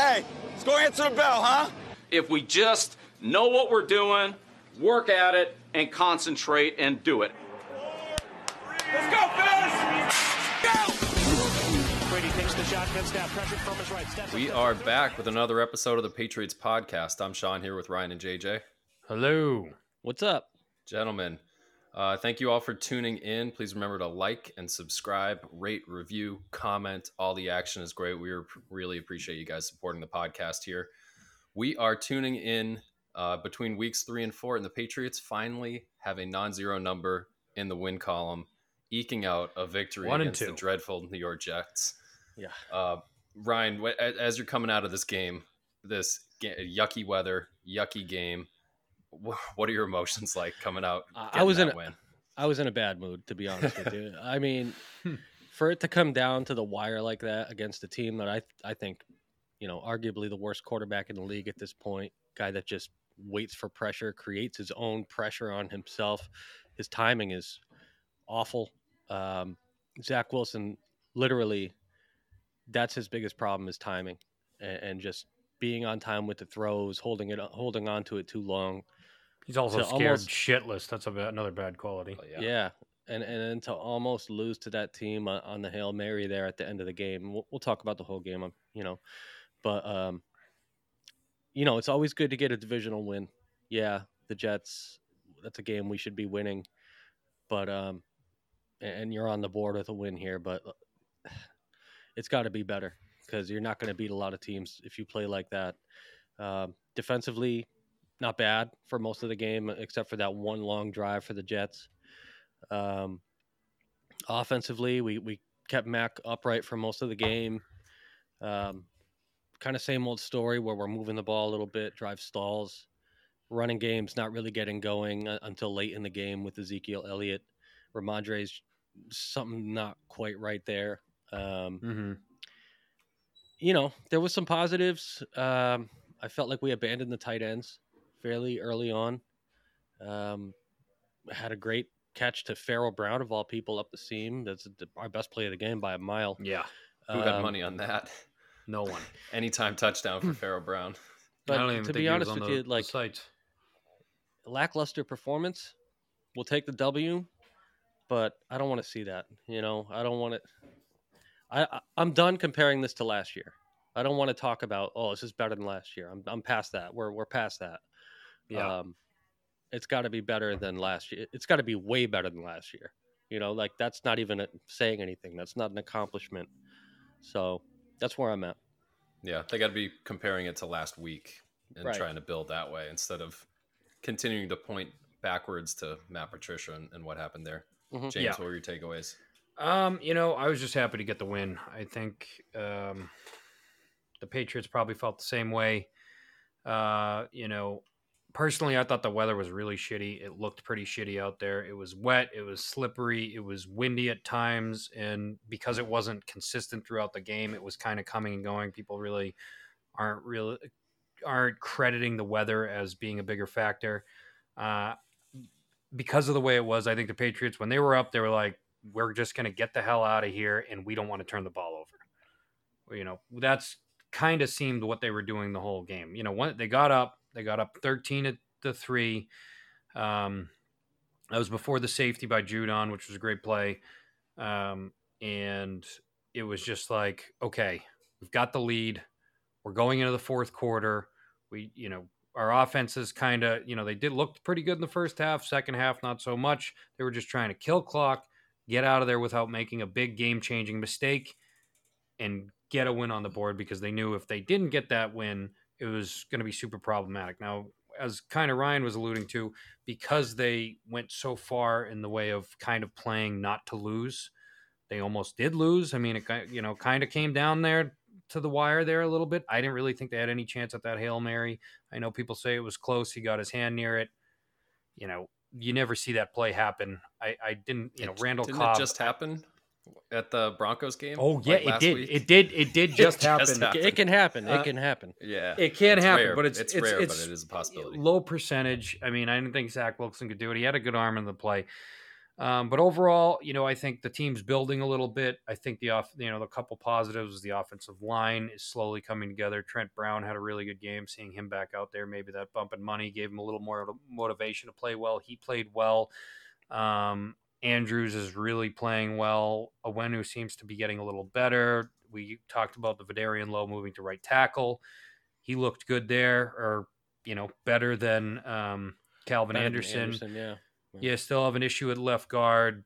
Hey, let's go answer the bell, huh? If we just know what we're doing, work at it, and concentrate and do it. Let's go, fellas! Go! Brady takes the shotgun snap, pressure from his right. We are back with another episode of the Patriots podcast. I'm Sean here with Ryan and JJ. Hello. What's up? Gentlemen, uh, thank you all for tuning in. Please remember to like and subscribe, rate, review, comment. All the action is great. We really appreciate you guys supporting the podcast here. We are tuning in uh, between weeks three and four, and the Patriots finally have a non zero number in the win column, eking out a victory One against the dreadful New York Jets. Yeah. Uh, Ryan, as you're coming out of this game, this yucky weather, yucky game, what are your emotions like coming out? I- I was in a- win? I was in a bad mood to be honest with you. I mean, for it to come down to the wire like that against a team that I I think, you know, arguably the worst quarterback in the league at this point, guy that just waits for pressure, creates his own pressure on himself. His timing is awful. Um, Zach Wilson, literally, that's his biggest problem is timing, and, and just being on time with the throws, holding it, holding on to it too long. He's also scared almost- shitless. That's a, another bad quality. But Yeah. And and then to almost lose to that team on, on the hail mary there at the end of the game. We'll, we'll talk about the whole game, um, you know, but um, you know, it's always good to get a divisional win. Yeah, the Jets. That's a game we should be winning, but um, and, and you're on the board with a win here, but uh, it's got to be better because you're not going to beat a lot of teams if you play like that. Um, defensively, not bad for most of the game, except for that one long drive for the Jets. Um, offensively, we, we kept Mac upright for most of the game. Um, kind of same old story where we're moving the ball a little bit, drive stalls. Running game's not really getting going uh, until late in the game with Ezekiel Elliott. Rhamondre's something not quite right there. Um, Mm-hmm. you know, there was some positives. Um, I felt like we abandoned the tight ends fairly early on. Um, had a great catch to Pharaoh Brown of all people up the seam. That's our best play of the game by a mile. Yeah. Who got Um, money on that? No one. Anytime touchdown for Pharaoh Brown. But I don't even to think be honest with the- you, like site. lackluster performance, we'll take the W. But I don't want to see that. You know, I don't want it. I, I I'm done comparing this to last year. I don't want to talk about oh this is better than last year. I'm I'm past that. We're we're past that. Yeah. Um, it's got to be better than last year. It's got to be way better than last year. You know, like that's not even a, saying anything. That's not an accomplishment. So that's where I'm at. Yeah, they got to be comparing it to last week and Right. trying to build that way instead of continuing to point backwards to Matt Patricia and, and what happened there. Mhm. James, Yeah. what were your takeaways? Um, you know, I was just happy to get the win. I think um, the Patriots probably felt the same way. Uh, you know, personally, I thought the weather was really shitty. It looked pretty shitty out there. It was wet. It was slippery. It was windy at times, and because it wasn't consistent throughout the game, it was kind of coming and going. People really aren't really aren't crediting the weather as being a bigger factor. Uh, because of the way it was, I think the Patriots, when they were up, they were like, we're just going to get the hell out of here and we don't want to turn the ball over. You know, that's kind of seemed what they were doing the whole game. You know, when they got up, they got up 13 at the three. Um, that was before the safety by Judon, which was a great play. Um, and it was just like, okay, we've got the lead. We're going into the fourth quarter. We, you know, our offenses kind of, you know, they did look pretty good in the first half. Second half, not so much. They were just trying to kill clock, get out of there without making a big game changing mistake, and get a win on the board because they knew if they didn't get that win, it was going to be super problematic. Now, as kind of Ryan was alluding to, because they went so far in the way of kind of playing not to lose, they almost did lose. I mean, it you know kind of came down there to the wire there a little bit. I didn't really think they had any chance at that hail mary. I know people say it was close. He got his hand near it. You know, you never see that play happen. I, I didn't. You know, Randall didn't Cobb. it just happen at the Broncos game? oh like yeah, it did. week? It did. It did just just happen. happened. It, it can happen. Uh, it can happen. Yeah, It can It's happen, rare. but it's it's, it's, rare, it's but it is a possibility. low percentage. I mean, I didn't think Zach Wilson could do it. He had a good arm in the play. Um, but overall, you know, I think the team's building a little bit. I think the off, you know, the couple positives, is the offensive line is slowly coming together. Trent Brown had a really good game. Seeing him back out there, maybe that bump in money gave him a little more motivation to play well. He played well. Um, Andrews is really playing well. Onwenu seems to be getting a little better. We talked about the Vederian Lowe moving to right tackle. He looked good there, or you know, better than um, Calvin Better than Anderson. Anderson, yeah. Yeah, still have an issue at left guard.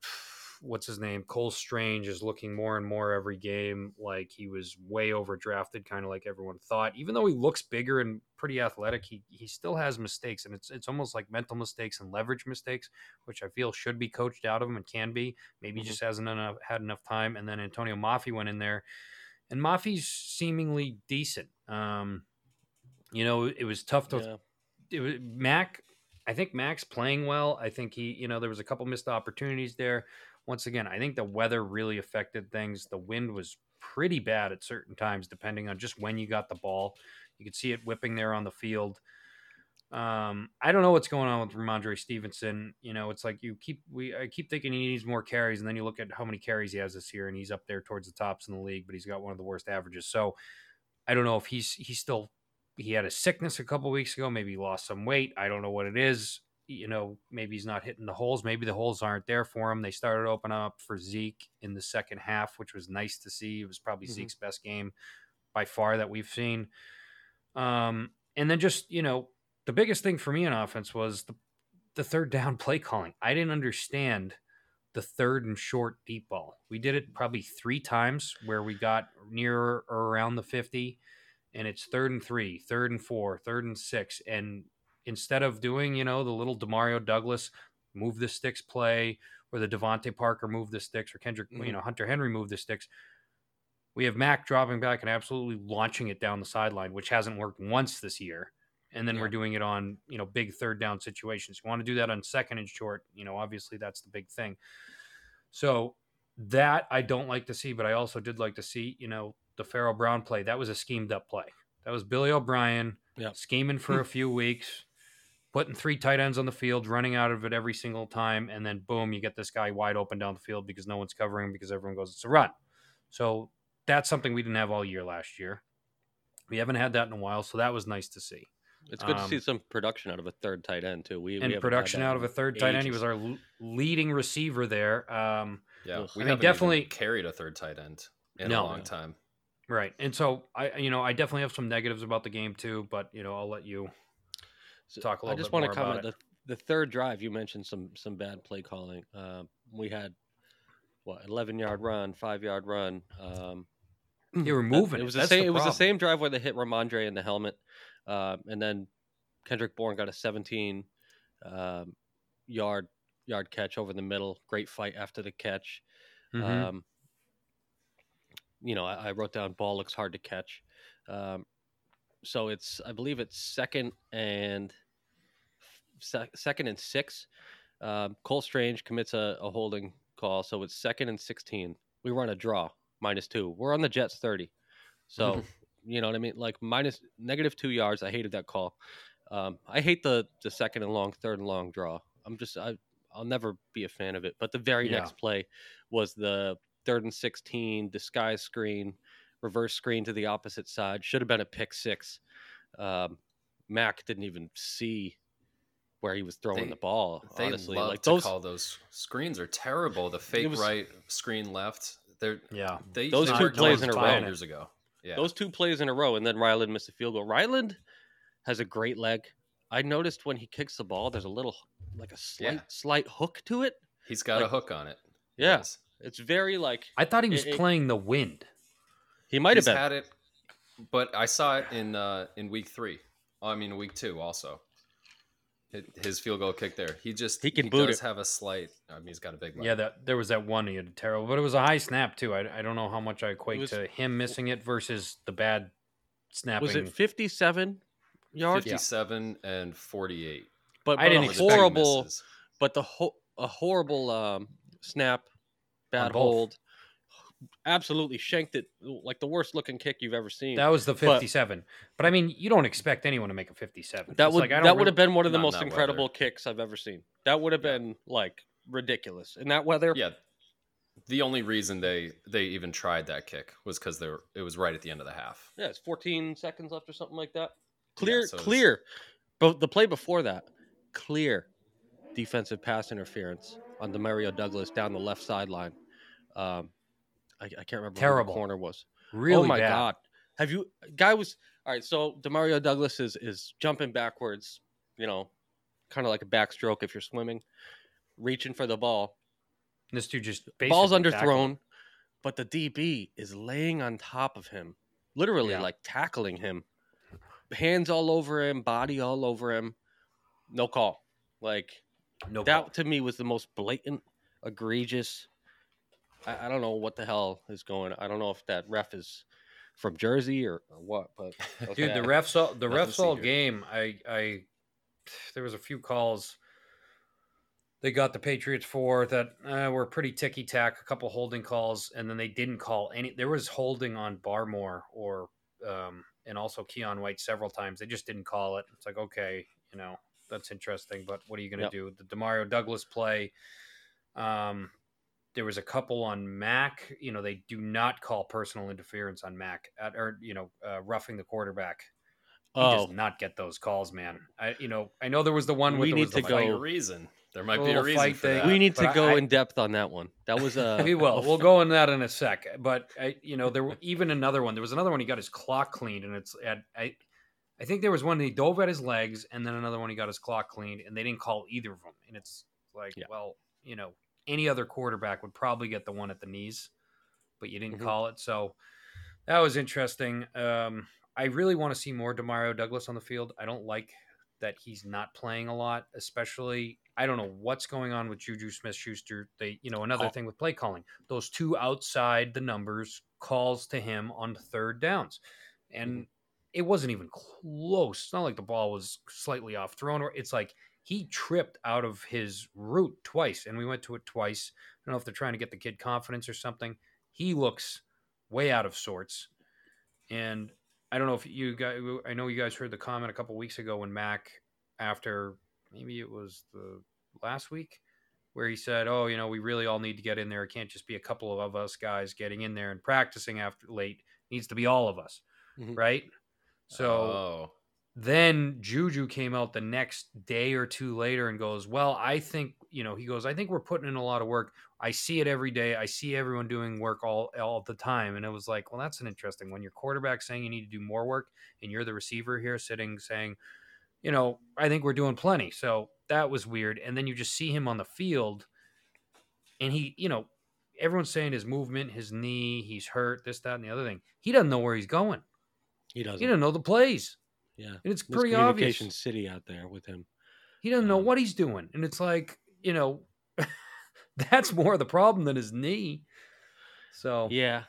What's his name? Cole Strange is looking more and more every game like he was way overdrafted, kind of like everyone thought. Even though he looks bigger and pretty athletic, he he still has mistakes, and it's it's almost like mental mistakes and leverage mistakes, which I feel should be coached out of him and can be. Maybe he Mhm. just hasn't enough, had enough time. And then Atonio Mafi went in there, and Mafi's seemingly decent. Um, you know, it was tough to Yeah. it was Mac. I think Mac's playing well. I think he, you know, there was a couple missed opportunities there. Once again, I think the weather really affected things. The wind was pretty bad at certain times, depending on just when you got the ball. You could see it whipping there on the field. Um, I don't know what's going on with Rhamondre Stevenson. You know, it's like you keep we I keep thinking he needs more carries, and then you look at how many carries he has this year, and he's up there towards the tops in the league, but he's got one of the worst averages. So I don't know if he's he's still he had a sickness a couple weeks ago. Maybe he lost some weight. I don't know what it is. You know, maybe he's not hitting the holes. Maybe the holes aren't there for him. They started opening up for Zeke in the second half, which was nice to see. It was probably Mhm. Zeke's best game by far that we've seen. Um, and then just you know, the biggest thing for me in offense was the the third down play calling. I didn't understand the third and short deep ball. We did it probably three times where we got near or around the 50 and it's third and three, third and four, third and six. And instead of doing, you know, the little Demario Douglas move the sticks play or the DeVante Parker move the sticks or Kendrick, you Mhm. know, Hunter Henry move the sticks, we have Mac dropping back and absolutely launching it down the sideline, which hasn't worked once this year. And then we're doing it on, you know, big third down situations. You want to do that on second and short, you know, obviously that's the big thing. So that I don't like to see, but I also did like to see, you know, the Pharaoh Brown play. That was a schemed up play. That was Billy O'Brien Yeah. scheming for a few weeks, putting three tight ends on the field, running out of it every single time, and then boom, you get this guy wide open down the field because no one's covering because everyone goes, it's a run. So that's something we didn't have all year last year. We haven't had that in a while, so that was nice to see. It's good to Um, see some production out of a third tight end too. We we And haven't production out of a third tight end. He was our l- leading receiver there. Um, Yeah, Ugh. we I mean, definitely- even carried a third tight end in No. a long time. Right. And so I you know, I definitely have some negatives about the game too, but you know, I'll let you So talk a I little I just want to comment the the third drive. You mentioned some some bad play calling. Um, we had what eleven yard run, five yard run. Um, you were that- moving. It was the same. the it was the same drive where they hit Rhamondre in the helmet, um, and then Kendrick Bourne got a seventeen um, yard yard catch over the middle. Great fight after the catch. Mhm. Um, you know, I, I wrote down ball looks hard to catch. Um, so it's, I believe it's second and sec- second and six. Um, Cole Strange commits a, a holding call, so it's second and sixteen. We run a draw minus two. We're on the Jets thirty, so you know what I mean. Like minus negative two yards. I hated that call. Um, I hate the the second and long, third and long draw. I'm just I I'll never be a fan of it. But the very Yeah. next play was the third and sixteen disguise screen, reverse screen to the opposite side. Should have been a pick six. Um, Mac didn't even see where he was throwing They- the ball. They honestly, love like to those call those screens are terrible. The fake was- right, screen left. They're Yeah. they Those they two plays in a row. years ago. Yeah, those two plays in a row, and then Ryland missed a field goal. Ryland has a great leg. I noticed when he kicks the ball, there's a little like a slight Yeah. slight hook to it. he's got a hook on it. Yeah. Yes. It's very like I thought he was It- it- playing the wind. he might have been. had it, but I saw it in uh, in week three. Oh, I mean week two also. Hit- His field goal kick there. He just He can boot does it. have a slight. I mean, he's got a big. leg. Yeah, that there was that one he had terrible, but it was a high snap too. I, I don't know how much I equate was- to him missing it versus the bad snapping. Was it 57 yards? 57 and 48. But, I but didn't a With expect- the horrible, but the ho- a horrible um, snap, bad both. hold. Absolutely shanked it like the worst looking kick you've ever seen. That was the 57. But, I mean, you don't expect anyone to make a 57. That It's would like, I don't that would really- have been one of the most that weather. incredible kicks I've ever seen. That would have Yeah. been like ridiculous in that weather. Yeah. The only reason they they even tried that kick was because they were it was right at the end of the half. Yeah, it's 14 seconds left or something like that. Clear, so clear. But the play before that, clear defensive pass interference on Demario Douglas down the left sideline. Um, I, I can't remember who Terrible. the corner was. Oh really oh my bad. god! Have you guy was all right? So Demario Douglas is is jumping backwards, you know, kind of like a backstroke if you're swimming, reaching for the ball. This dude just Ball's underthrown, but the DB is laying on top of him, literally Yeah. like tackling him, hands all over him, body all over him. No call. Like No that call. to me was the most blatant, egregious. I, I don't know what the hell is going. On. I don't know if that ref is from Jersey or, or what, but was Dude, the refs all the refs all game. I I there was a few calls. They got the Patriots for that uh, were pretty ticky tack. A couple holding calls, and then they didn't call any. There was holding on Barmore or um, and also Keion White several times. They just didn't call it. It's like okay, you know that's interesting, but what are you going to Yep. do? The Demario Douglas play. Um, there was a couple on Mac. You know, they do not call personal interference on Mac at, or you know, uh, roughing the quarterback. He oh, does not get those calls, man. I, you know, I know there was the one. We with, there need the to There might fight. go- a reason. There might A be a reason fight for thing. that. we need to but go I- in depth on that one. That was a. we will. We'll go in that in a sec. But I, you know, there were even another one. There was another one. He got his clock cleaned, and it's at I. I think there was one he dove at his legs, and then another one he got his clock cleaned, and they didn't call either of them. And it's like, Yeah. well, you know, any other quarterback would probably get the one at the knees, but you didn't Mhm. call it. So that was interesting. Um, I really want to see more Demario Douglas on the field. I don't like that he's not playing a lot, especially I don't know what's going on with Juju Smith Schuster. They, you know, another Oh. thing with play calling. Those two outside the numbers calls to him on third downs. And it wasn't even close. It's not like the ball was slightly off thrown or it's like he tripped out of his route twice and we went to it twice. I don't know if they're trying to get the kid confidence or something. He looks way out of sorts. And I don't know if you guys, I know you guys heard the comment a couple weeks ago when Mac, after maybe it was the last week, where he said, "Oh, you know, we really all need to get in there. It can't just be a couple of us guys getting in there and practicing after late. It needs to be all of us, Mhm. right?" So oh, then Juju came out the next day or two later and goes, Well, I think, you know, he goes, I think we're putting in a lot of work. I see it every day. I see everyone doing work all all the time. And it was like, well, that's an interesting one. Your quarterback saying you need to do more work, and you're the receiver here sitting saying, you know, I think we're doing plenty. So that was weird. And then you just see him on the field, and he, you know, everyone's saying his movement, his knee, he's hurt, this, that, and the other thing. He doesn't know where he's going. He doesn't. He doesn't know the plays. Yeah. And it's pretty obvious. City out there with him. He doesn't know Um, what he's doing. And it's like, you know, that's more the problem than his knee. So Yeah.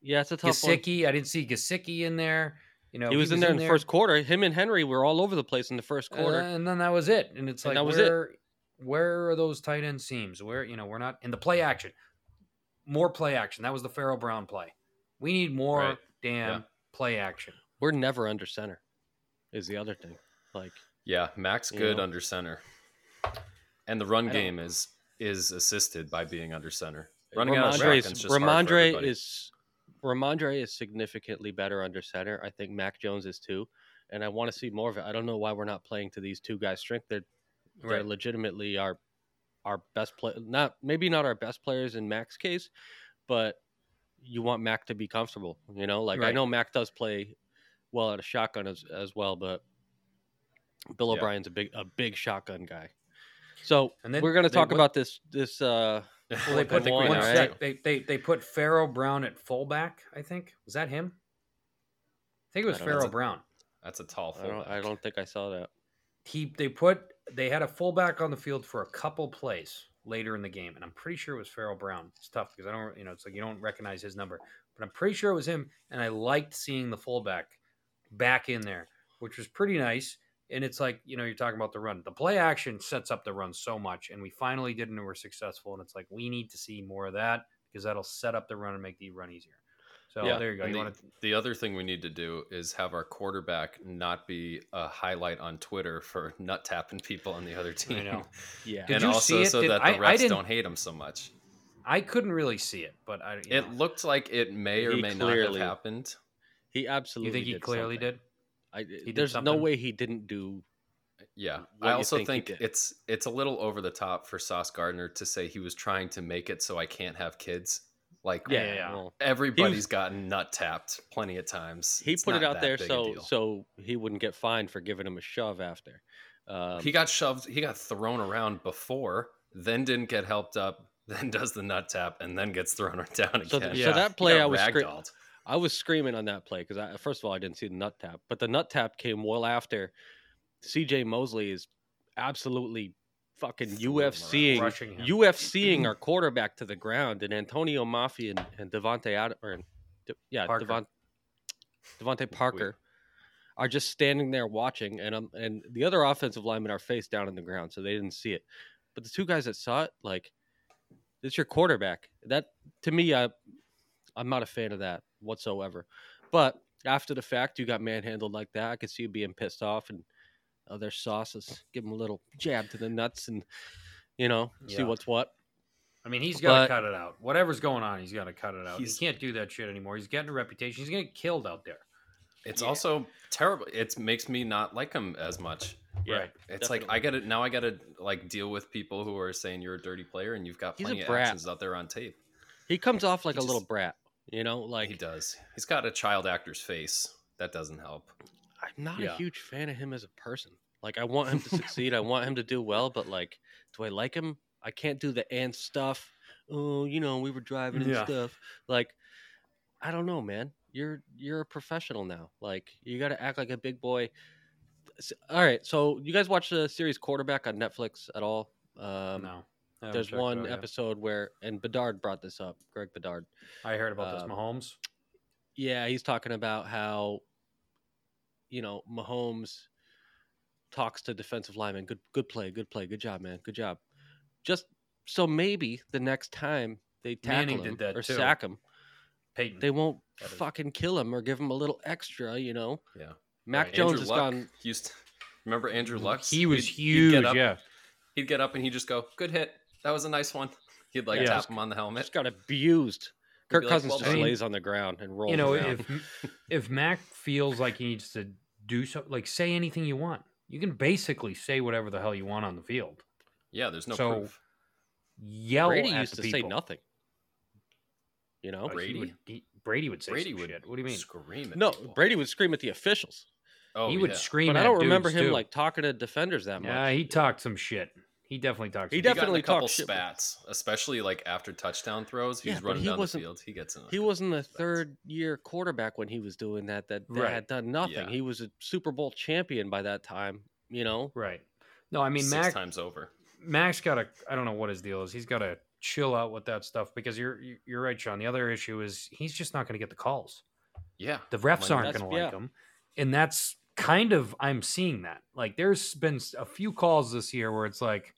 Yeah, it's a tough one. Gesicki, I didn't see Gesicki in there. You know, He was in there in the first quarter. Him and Henry were all over the place in the first quarter. uh, and then that was it. And it's And like, that was it. where, where are those tight end seams? Where you know we're not in the play action. More play action. That was the Pharaoh Brown play. We need more Right. damn Yeah. play action. We're never under center. Is the other thing. Like yeah, Max good know? under center, and the run game is is assisted by being under center. Running out of just Rhamondre is Rhamondre is significantly better under center. I think Mac Jones is too, and I want to see more of it. I don't know why we're not playing to these two guys' strength. They're they're Right. legitimately our our best play. Not maybe not our best players in Mac's case, but you want Mac to be comfortable. You know, like I know Mac does play well at a shotgun as as well, but Bill Yeah. O'Brien's a big a big shotgun guy. So And then we're going to talk went- about this this uh Well, they put the one, one all sec- right? they, they they put Pharaoh Brown at fullback. I think was that him. I think it was I. Pharaoh That's a- Brown. That's a tall I don't. I don't think I saw that. He they put they had a fullback on the field for a couple plays later in the game, and I'm pretty sure it was Pharaoh Brown. It's tough because I don't you know it's like you don't recognize his number, but I'm pretty sure it was him. And I liked seeing the fullback back in there, which was pretty nice. And it's like you know you're talking about the run. The play action sets up the run so much, and we finally did, it and we're successful. And it's like we need to see more of that because that'll set up the run and make the run easier. So Yeah, there you go. You the, want to the other thing we need to do is have our quarterback not be a highlight on Twitter for nut tapping people on the other team. know. Yeah. Did and also see it? so Did- that the I refs didn't- don't hate him so much. I couldn't really see it, but I. You It know. looked like it may or He may clearly- not have happened. He absolutely. You think he clearly something. did? I, did there's no way he didn't do. Yeah, I also think think, it's it's a little over the top for Sauce Gardner to say he was trying to make it so I can't have kids. Like, Yeah, yeah, yeah. well, everybody's gotten nut tapped plenty of times. he It's put it out there so so he wouldn't get fined for giving him a shove after. Um, he got shoved. He got thrown around before, then didn't get helped up, then does the nut tap, and then gets thrown down again. So th- so that He play got I was scre- ragdolled. I was screaming on that play because first of all I didn't see the nut tap, but the nut tap came well after C.J. Mosley is absolutely fucking Threw him around. UFCing UFCing our quarterback to the ground, and Atonio Mafi and, and DeVante Ad- or De- yeah Parker. Devon, DeVante Parker are just standing there watching, and um and the other offensive linemen are face down on the ground, so they didn't see it. But the two guys that saw it, like, it's your quarterback. That to me, I I'm not a fan of that whatsoever. But after the fact, you got manhandled like that. I could see you being pissed off, and other sauces give him a little jab to the nuts, and you know, see what's what. I mean, he's got to cut it out. Whatever's going on, he's got to cut it out. He can't do that shit anymore. He's getting a reputation. He's gonna get killed out there. It's Yeah. also terrible. It makes me not like him as much. Yeah, Right. It's like I got to now. I got to like deal with people who are saying you're a dirty player, and you've got He's plenty of brat. actions out there on tape. He comes off like He a little brat, you know. Like he does. He's got a child actor's face. That doesn't help. I'm not Yeah. a huge fan of him as a person. Like I want him to succeed. I want him to do well, but like, do I like him? I can't do the and stuff. Oh, you know, we were driving and Yeah. stuff. Like, I don't know, man. You're you're a professional now. Like, you got to act like a big boy. All right, so you guys watch the series Quarterback on Netflix at all? Um, no, I There's checked it one out yet. episode where, and Bedard brought this up. Greg Bedard. I heard about this um, Mahomes. Yeah, he's talking about how, you know, Mahomes talks to defensive linemen. Good, good play, good play, good job, man, good job. Just so maybe the next time they tackle Manning him did that or too. sack him, Peyton. they won't That is- fucking kill him or give him a little extra. You know, Yeah. Mac Right. Jones Andrew has Luck gone. Used to, remember Andrew Luck? he was He'd- huge. He'd get, up, yeah. he'd get up and he'd just go, "Good hit. That was a nice one." He'd like Yeah. tap him on the helmet. Just got abused. He'd Kirk be like, Cousins "Well just done." lays on the ground and rolls. you know, around. if if Mac feels like he needs to do something, like say anything you want, you can basically say whatever the hell you want on the field. Yeah, there's no So, proof. Yell Brady at used the to people. say nothing. You know, oh, Like, Brady? would, he, Brady would say Brady some would shit. What do you mean? Scream at no, people. Brady would scream at the officials. Oh, he would yeah. scream. But I don't remember him too. like talking to defenders that much. Yeah, he talked some shit. He definitely talks. He some He got a couple talked shit, spats, especially like after touchdown throws. He's Yeah, running he down the wasn't- field. He gets in. He wasn't a third year quarterback when he was doing that. That, that Right. had done nothing. Yeah. He was a Super Bowl champion by that time. You know, Right. No, I mean six Mac. times over. Mac's got to. I don't know what his deal is. He's got to chill out with that stuff because you're you- you're right, Sean. The other issue is he's just not going to get the calls. Yeah, The refs Like, aren't going to like yeah. him, and that's kind of I'm seeing that. Like there's been a few calls this year where it's like,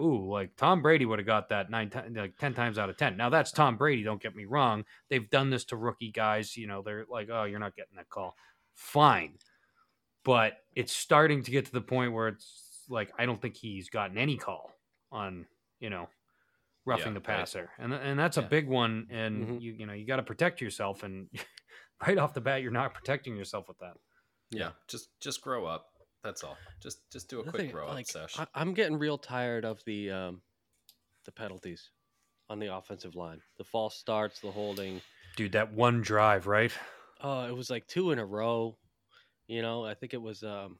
ooh, like Tom Brady would have got that nine times, like ten times out of ten. Now that's Tom Brady. Don't get me wrong. They've done this to rookie guys. You know, they're like, oh, you're not getting that call. Fine, but it's starting to get to the point where it's like I don't think he's gotten any call on you know roughing Yeah, the right. passer, and and that's a big one. And Mhm. you you know you got to protect yourself, and right off the bat, you're not protecting yourself with that. yeah. Just just grow up. That's all. Just just do a The quick thing, grow up like, sesh. I, I'm getting real tired of the um, the penalties on the offensive line. The false starts, the holding. Dude, that one drive, right? Oh, it was like two in a row. You know, I think it was um,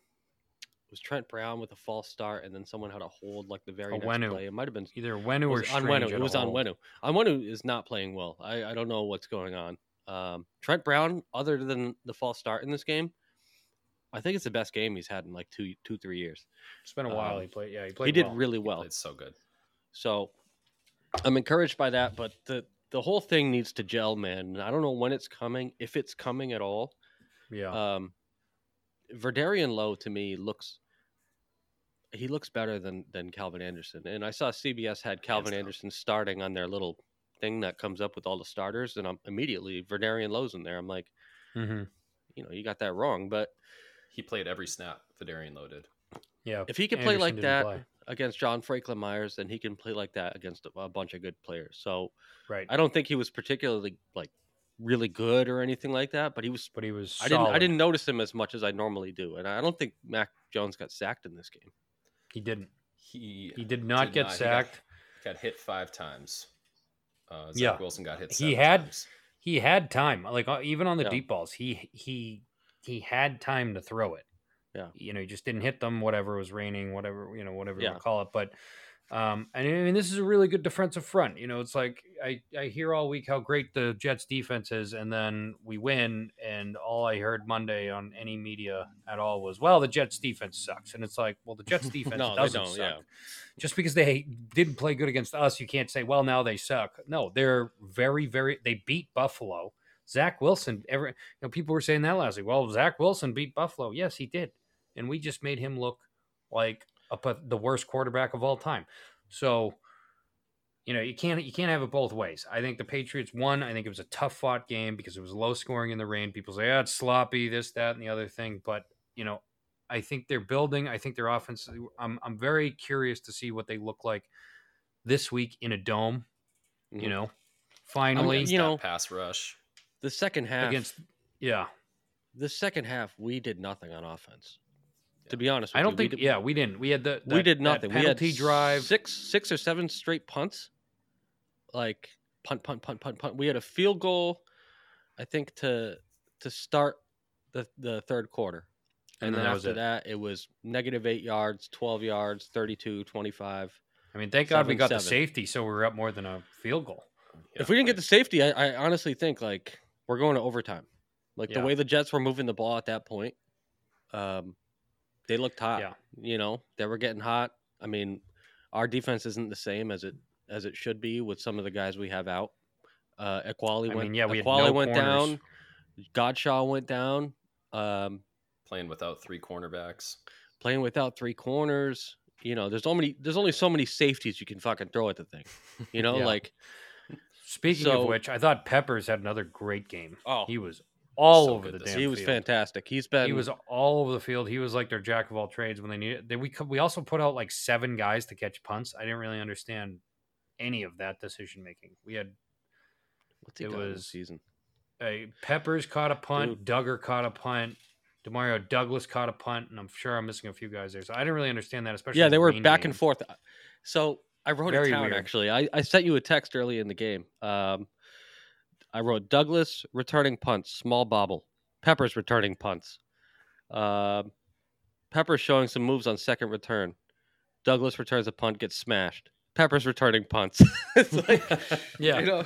it was Trent Brown with a false start, and then someone had a hold like the very next Onwenu. play. It might have been Either Wenu or on Wenu. It was on hold. Wenu. Is not playing well. I, I don't know what's going on. Um, Trent Brown, other than the false start in this game, I think it's the best game he's had in like two two three years. It's been a while. Um, he played. Yeah, he played. he did well. really well. It's so good. So I'm encouraged by that, but the the whole thing needs to gel, man. I don't know when it's coming, if it's coming at all. Yeah. Um, Vederian Lowe to me looks he looks better than than Calvin Anderson, and I saw CBS had Calvin. Anderson starting on their little thing that comes up with all the starters, and I'm immediately Vederian Lowe's in there. I'm like, Mm-hmm. you know, you got that wrong. But He played every snap. Vederian loaded. Yeah. if he can play like that play. against John Franklin Myers, then he can play like that against a, a bunch of good players. So Right. I don't think he was particularly like really good or anything like that, but he was. but he was. I didn't. I didn't notice him as much as I normally do, and I don't think Mac Jones got sacked in this game. He didn't. He He did not did get He got- sacked. got hit five times. Uh, Zach Yeah. Wilson got hit. He had- times. He had time. Like uh, even on the Yeah. deep balls, he he he had time to throw it. Yeah. You know, he just didn't hit them. Whatever it was raining, whatever you know, whatever you Yeah. want to call it. But um, and I mean, this is a really good defensive front. You know, it's like I I hear all week how great the Jets defense is, and then we win, and all I heard Monday on any media at all was, well, the Jets defense sucks, and it's like, well, the Jets defense No, doesn't suck. yeah. Just because they didn't play good against us, you can't say, well, now they suck. No, they're very, very. They beat Buffalo. Zach Wilson. Every you know, people were saying that last week. Well, Zach Wilson beat Buffalo. Yes, he did, and we just made him look like a, the worst quarterback of all time. So, you know, you can't you can't have it both ways. I think the Patriots won. I think it was a tough fought game because it was low scoring in the rain. People say, "Yeah, it's sloppy," this, that, and the other thing. But you know, I think they're building. I think their offense. I'm I'm very curious to see what they look like this week in a dome. You Mhm. know, finally you Against that know, pass rush. The second half against yeah. the second half, we did nothing on offense. To be honest, with I don't you. think. we did, yeah, we didn't. We had the we did nothing. We had penalty drive. six, six or seven straight punts, like punt, punt, punt, punt, punt. We had a field goal, I think to to start the the third quarter, And and, then then after it. that, it was negative eight yards, twelve yards, 32, 25. I mean, thank God we seven, got the safety, so we were up more than a field goal. if we didn't get the safety, I, I honestly think like we're going to overtime. Like Yeah. the way the Jets were moving the ball at that point, um, they looked hot. Yeah. You know, they were getting hot. I mean, our defense isn't the same as it as it should be with some of the guys we have out. Uh, Equality I went. mean, yeah, we had Equality no went corners. down. Godchaux went down. Um, playing without three cornerbacks. playing without three corners. You know, there's only there's only so many safeties you can fucking throw at the thing. You know, Yeah. like Speaking So- of which, I thought Peppers had another great game. oh, He was all so over the damn he was field. fantastic. He's been He was all over the field. He was like their jack of all trades when they needed. They, we we also put out like seven guys to catch punts. I didn't really understand any of that decision making. We had what's he it done this was- season? uh, Peppers caught a punt, Dugger caught a punt, Demario Douglas caught a punt, and I'm sure I'm missing a few guys there. So I didn't really understand that, especially Yeah, they the were back game. and forth. So I wrote Very it down weird. actually. I, I sent you a text early in the game. Um, I wrote Douglas returning punts, small bobble. Peppers returning punts. Um, Peppers showing some moves on second return. Douglas returns a punt, gets smashed. Peppers returning punts. it's like, Yeah. you know,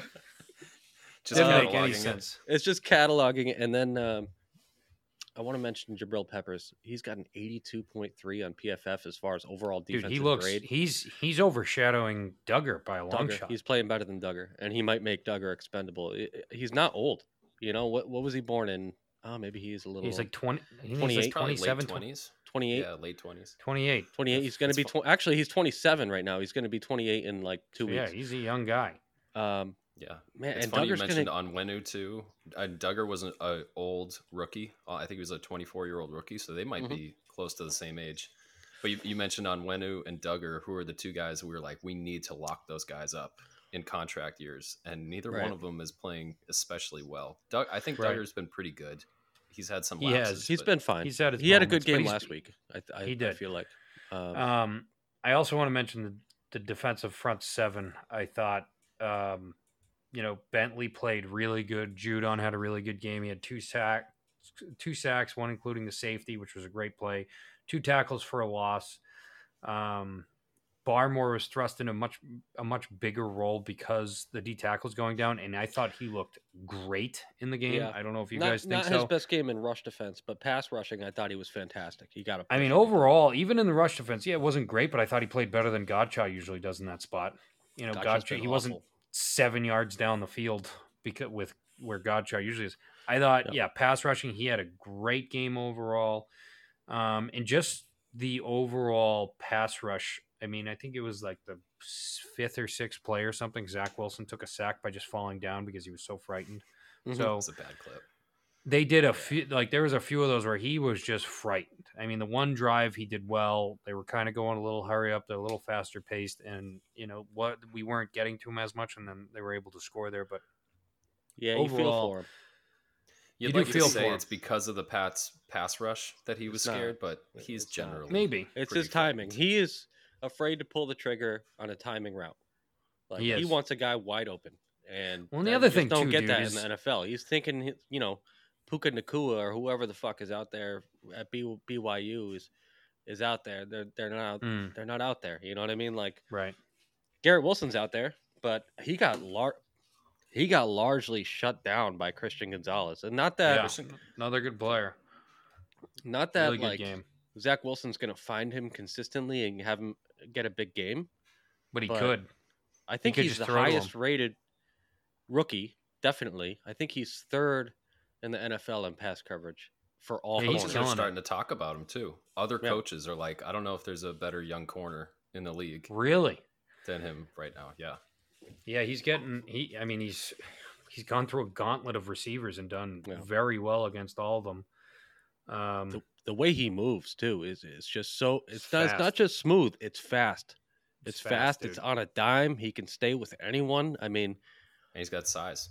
Just Didn't make cataloging any it. sense. it's just cataloging it. And then um, I want to mention Jabril Peppers. He's got an 82.3 on PFF as far as overall Dude, he looks grade. he's he's overshadowing Dugger by a long shot. He's playing better than Dugger, and he might make Dugger expendable. I- I- He's not old. You know what? What was he born in? Oh, maybe he's a little. He's like 20, he's 28, 27, late twenties. 28. Yeah, late twenties. 28. 28. He's going to be tw- actually he's 27 right now. He's going to be 28 in like two So, yeah, weeks. he's a young guy. Um, Yeah, man, it's and funny you mentioned going to. Onwenu too. Uh, Dugger was an uh, old rookie. Uh, I think he was a 24 year old rookie, so they might Mhm. be close to the same age. But you, you mentioned Onwenu and Dugger, who are the two guys we were like, we need to lock those guys up in contract years, and neither Right. one of them is playing especially well. Doug, I think Right. Dugger's been pretty good. He's had some. He lapses, has. He's but been fine. He's had his he had a good game last week. I, I, He I did. feel like. Um, Um, I also want to mention the, the defensive front seven. I thought, um, you know, Bentley played really good. Judon had a really good game. He had two sacks, two sacks, one including the safety, which was a great play. Two tackles for a loss. Um, Barmore was thrust in a much a much bigger role because the D tackle's going down, and I thought he looked great in the game. Yeah. I don't know if you not guys think not so. his best game in rush defense, but pass rushing, I thought he was fantastic. He got a. I mean, overall, even in the rush defense, yeah, it wasn't great, but I thought he played better than Godchaux usually does in that spot. You know, Godchaux, he wasn't awful. Seven yards down the field because with where Godchaux usually is. I thought, Yep. yeah, pass rushing, he had a great game overall, um, and just the overall pass rush. I mean, I think it was like the fifth or sixth play or something. Zach Wilson took a sack by just falling down because he was so frightened. Mhm. So It's a bad clip. They did a few like there was a few of those where he was just frightened. I mean, the one drive he did well. They were kind of going a little hurry up, they're a little faster paced, and you know what we weren't getting to him as much, and then they were able to score there. But Yeah, you feel Overall, for him. You'd You do like feel to say for it's because of the Pats pass rush that he was It's not. scared, but he's It's not. generally maybe It's his timing. frightened. He is afraid to pull the trigger on a timing route. Like He he, wants a guy wide open, and Well, and the other just thing, don't too, get dude, that is- in the NFL. He's thinking, you know, Puka Nacua or whoever the fuck is out there at B, BYU is is out there. They're they're not Mm, they're not out there. You know what I mean? Like right. Garrett Wilson's out there, but he got lar- he got largely shut down by Christian Gonzalez, and not that yeah, another good player. not that Really like game, Zach Wilson's going to find him consistently and have him get a big game. but he but- could. I think could he's the throw to him. highest rated rookie, definitely. I think he's third in the NFL in pass coverage for all Yeah, he's Coaches corners. are starting to talk about him too. Other Yeah. coaches are like, I don't know if there's a better young corner in the league Really? than him right now. Yeah, Yeah, he's getting he. I mean, he's he's gone through a gauntlet of receivers and done Yeah. very well against all of them. Um, The, the way he moves too is is just so it's not, it's not just smooth, it's fast. It's, It's fast, fast, it's on a dime. He can stay with anyone. I mean, and he's got size.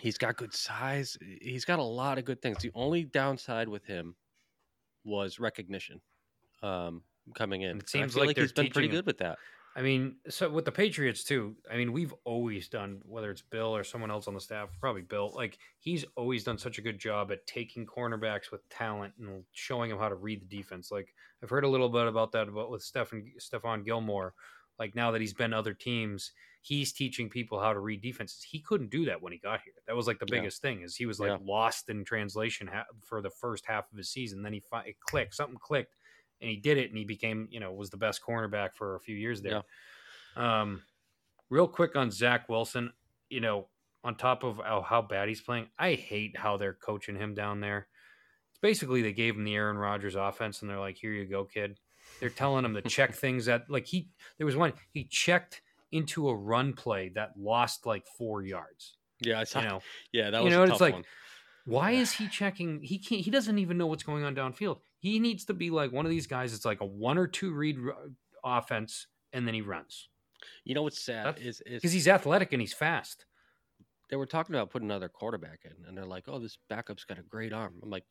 He's got good size. He's got a lot of good things. The only downside with him was recognition um, coming in. It seems like like he's been pretty him- good with that. I mean, so with the Patriots too. I mean, we've always done whether it's Bill or someone else on the staff, probably Bill. Like he's always done such a good job at taking cornerbacks with talent and showing them how to read the defense. Like I've heard a little bit about that about with Stephen Stephon Gilmore. Like now that he's been other teams, he's teaching people how to read defenses. He couldn't do that when he got here. That was like the Yeah. biggest thing is he was like Yeah. lost in translation ha- for the first half of his season. Then he fi- it clicked, something clicked, and he did it, and he became you know was the best cornerback for a few years there. Um, real quick on Zach Wilson, you know, on top of how, how bad he's playing, I hate how they're coaching him down there. It's basically they gave him the Aaron Rodgers offense, and they're like, "Here you go, kid." They're telling him to check things that like he there was one he checked into a run play that lost like four yards. Yeah, I saw. You know, yeah, that you know, a it's like- one. why is he checking? He can't. He doesn't even know what's going on downfield. He needs to be like one of these guys. It's like a one or two read offense, and then he runs You know what's sad That's- is is because he's athletic and he's fast. they were talking about putting another quarterback in, and they're like, "Oh, this backup's got a great arm." I'm like,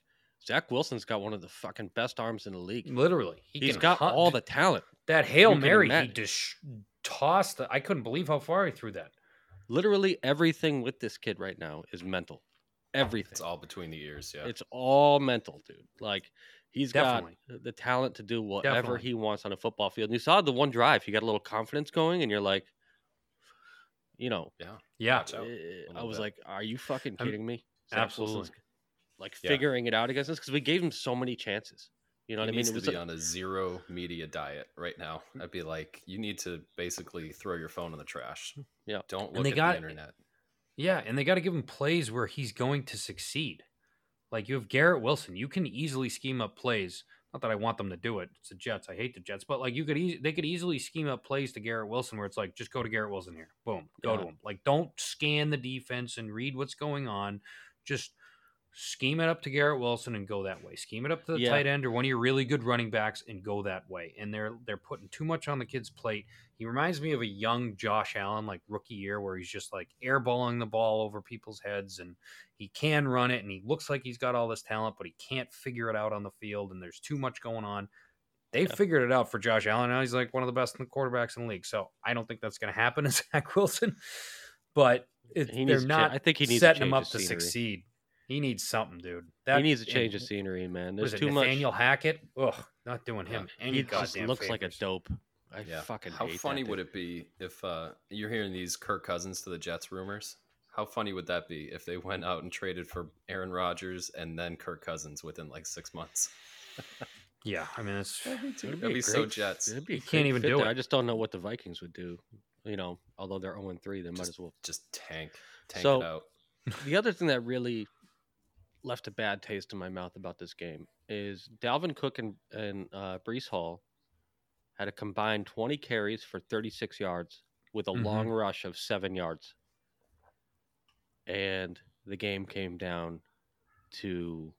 Zach Wilson's got one of the fucking best arms in the league. Literally, he He's can got hunt. all the talent. that hail mary. He just tossed. The, I couldn't believe how far he threw that. Literally everything with this kid right now is mental. Everything. It's all between the ears. Yeah, It's all mental, dude. Like he's Definitely. got the talent to do whatever Definitely. he wants on a football field. And you saw the one drive, he got a little confidence going, and you're like, you know, yeah. Yeah, Watch out. eh, a I little was bit. like, are you fucking I'm- kidding me? Zach absolutely. Wilson's, Like Yeah. figuring it out against us because we gave him so many chances. You know he what I mean? needs It to was be a- on a zero media diet right now. I'd be like, you need to basically throw your phone in the trash. Mm, yeah. Don't And look they at got- the internet. yeah, and they got to give him plays where he's going to succeed. Like you have Garrett Wilson, you can easily scheme up plays. Not that I want them to do it. It's the Jets. I hate the Jets, but like you could, eas- they could easily scheme up plays to Garrett Wilson where it's like, just go to Garrett Wilson here, boom, go to him. Like don't scan the defense and read what's going on. Just scheme it up to Garrett Wilson and go that way. Scheme it up to the Yeah. tight end or one of your really good running backs and go that way. And they're they're putting too much on the kid's plate. He reminds me of a young Josh Allen, like rookie year, where he's just like airballing the ball over people's heads and he can run it and he looks like he's got all this talent, but he can't figure it out on the field and there's too much going on. They Yeah. figured it out for Josh Allen. Now he's like one of the best quarterbacks in the league. So I don't think that's going to happen to Zach Wilson, but it, they're needs to cha- not I think he needs to setting him up to scenery. succeed. He needs something, dude. he needs to and- change his scenery, man. what There's is it, too much. Nathaniel Hackett? Ugh, not doing him Yeah. any he just goddamn looks like a dope. I Yeah. fucking How hate funny that would dude. it be if uh, you're hearing these Kirk Cousins to the Jets rumors? How funny would that be if they went out and traded for Aaron Rodgers and then Kirk Cousins within like six months? Yeah, I mean it's It'd That'd a be so great- Jets. It'd be You can't even fit do there. it. I just don't know what the Vikings would do. You know, although they're 0 3, they might as well. Just tank, tank So- it out. The other thing that really left a bad taste in my mouth about this game is Dalvin Cook and, and uh, Breece Hall had a combined 20 carries for 36 yards with a Mhm. long rush of seven yards. And the game came down to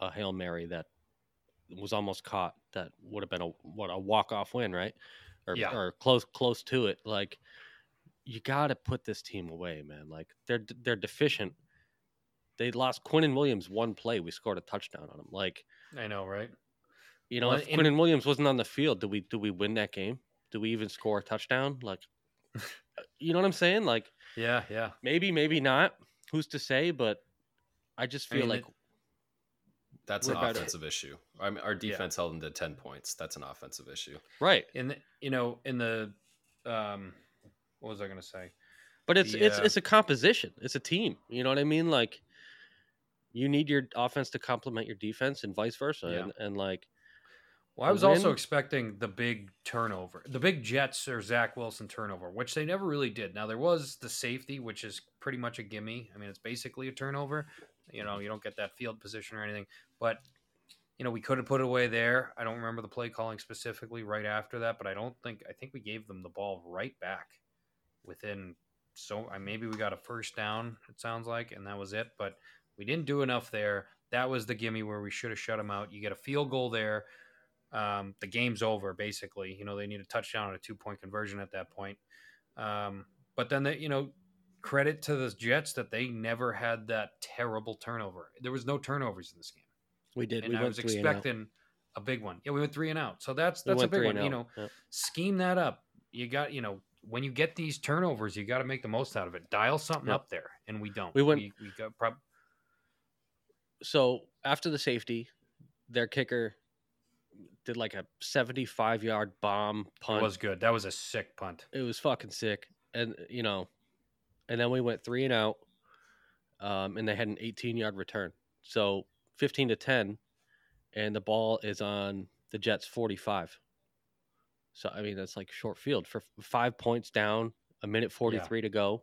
a Hail Mary that was almost caught. That would have been a what a walk off win, right? Or, Yeah. or close close to it. Like you got to put this team away, man. Like they're they're deficient. They lost Quinnen Williams one play. We scored a touchdown on him. Like I know, right? you know, Well, if and- Quinnen Williams wasn't on the field, do we do we win that game? Do we even score a touchdown? Like, you know what I'm saying? Like Yeah, yeah. maybe, maybe not. Who's to say? But I just I feel mean, like it- That's an better. offensive issue. I mean, our defense held them to ten points. That's an offensive issue. right. In the, you know, in the um what was I going to say? But it's it's Yeah. it's a composition. It's a team. You know what I mean? Like you need your offense to complement your defense and vice versa. Yeah. And, and like Well, I was also expecting the big turnover, the big Jets or Zach Wilson turnover, which they never really did. Now there was the safety, which is pretty much a gimme. I mean, it's basically a turnover. You know, you don't get that field position or anything, but you know, we could have put it away there. I don't remember the play calling specifically right after that, but I don't think I think we gave them the ball right back within. So I maybe we got a first down. It sounds like, and that was it. But we didn't do enough there. That was the gimme where we should have shut them out. You get a field goal there um, the game's over basically. You know, they need a touchdown and a two point conversion at that point. Um, but then they, you know, credit to the Jets that they never had that terrible turnover. There was no turnovers in this game, we did. and we I was three and out. expecting a big one. Yeah, we went three and out, so that's We that's a big one. You know. Yep. scheme that up. You got, you know, when you get these turnovers, you got to make the most out of it. Dial something Yep. up there, and we don't. We went- We, we got prob- so after the safety, their kicker did like a 75 yard bomb punt. It was good. That was a sick punt. it was fucking sick. And you know, and then we went three and out, um, and they had an 18 yard return. So 15 to 10, and the ball is on the Jets 45. So I mean, that's like short field for five points down, a minute 43 to go.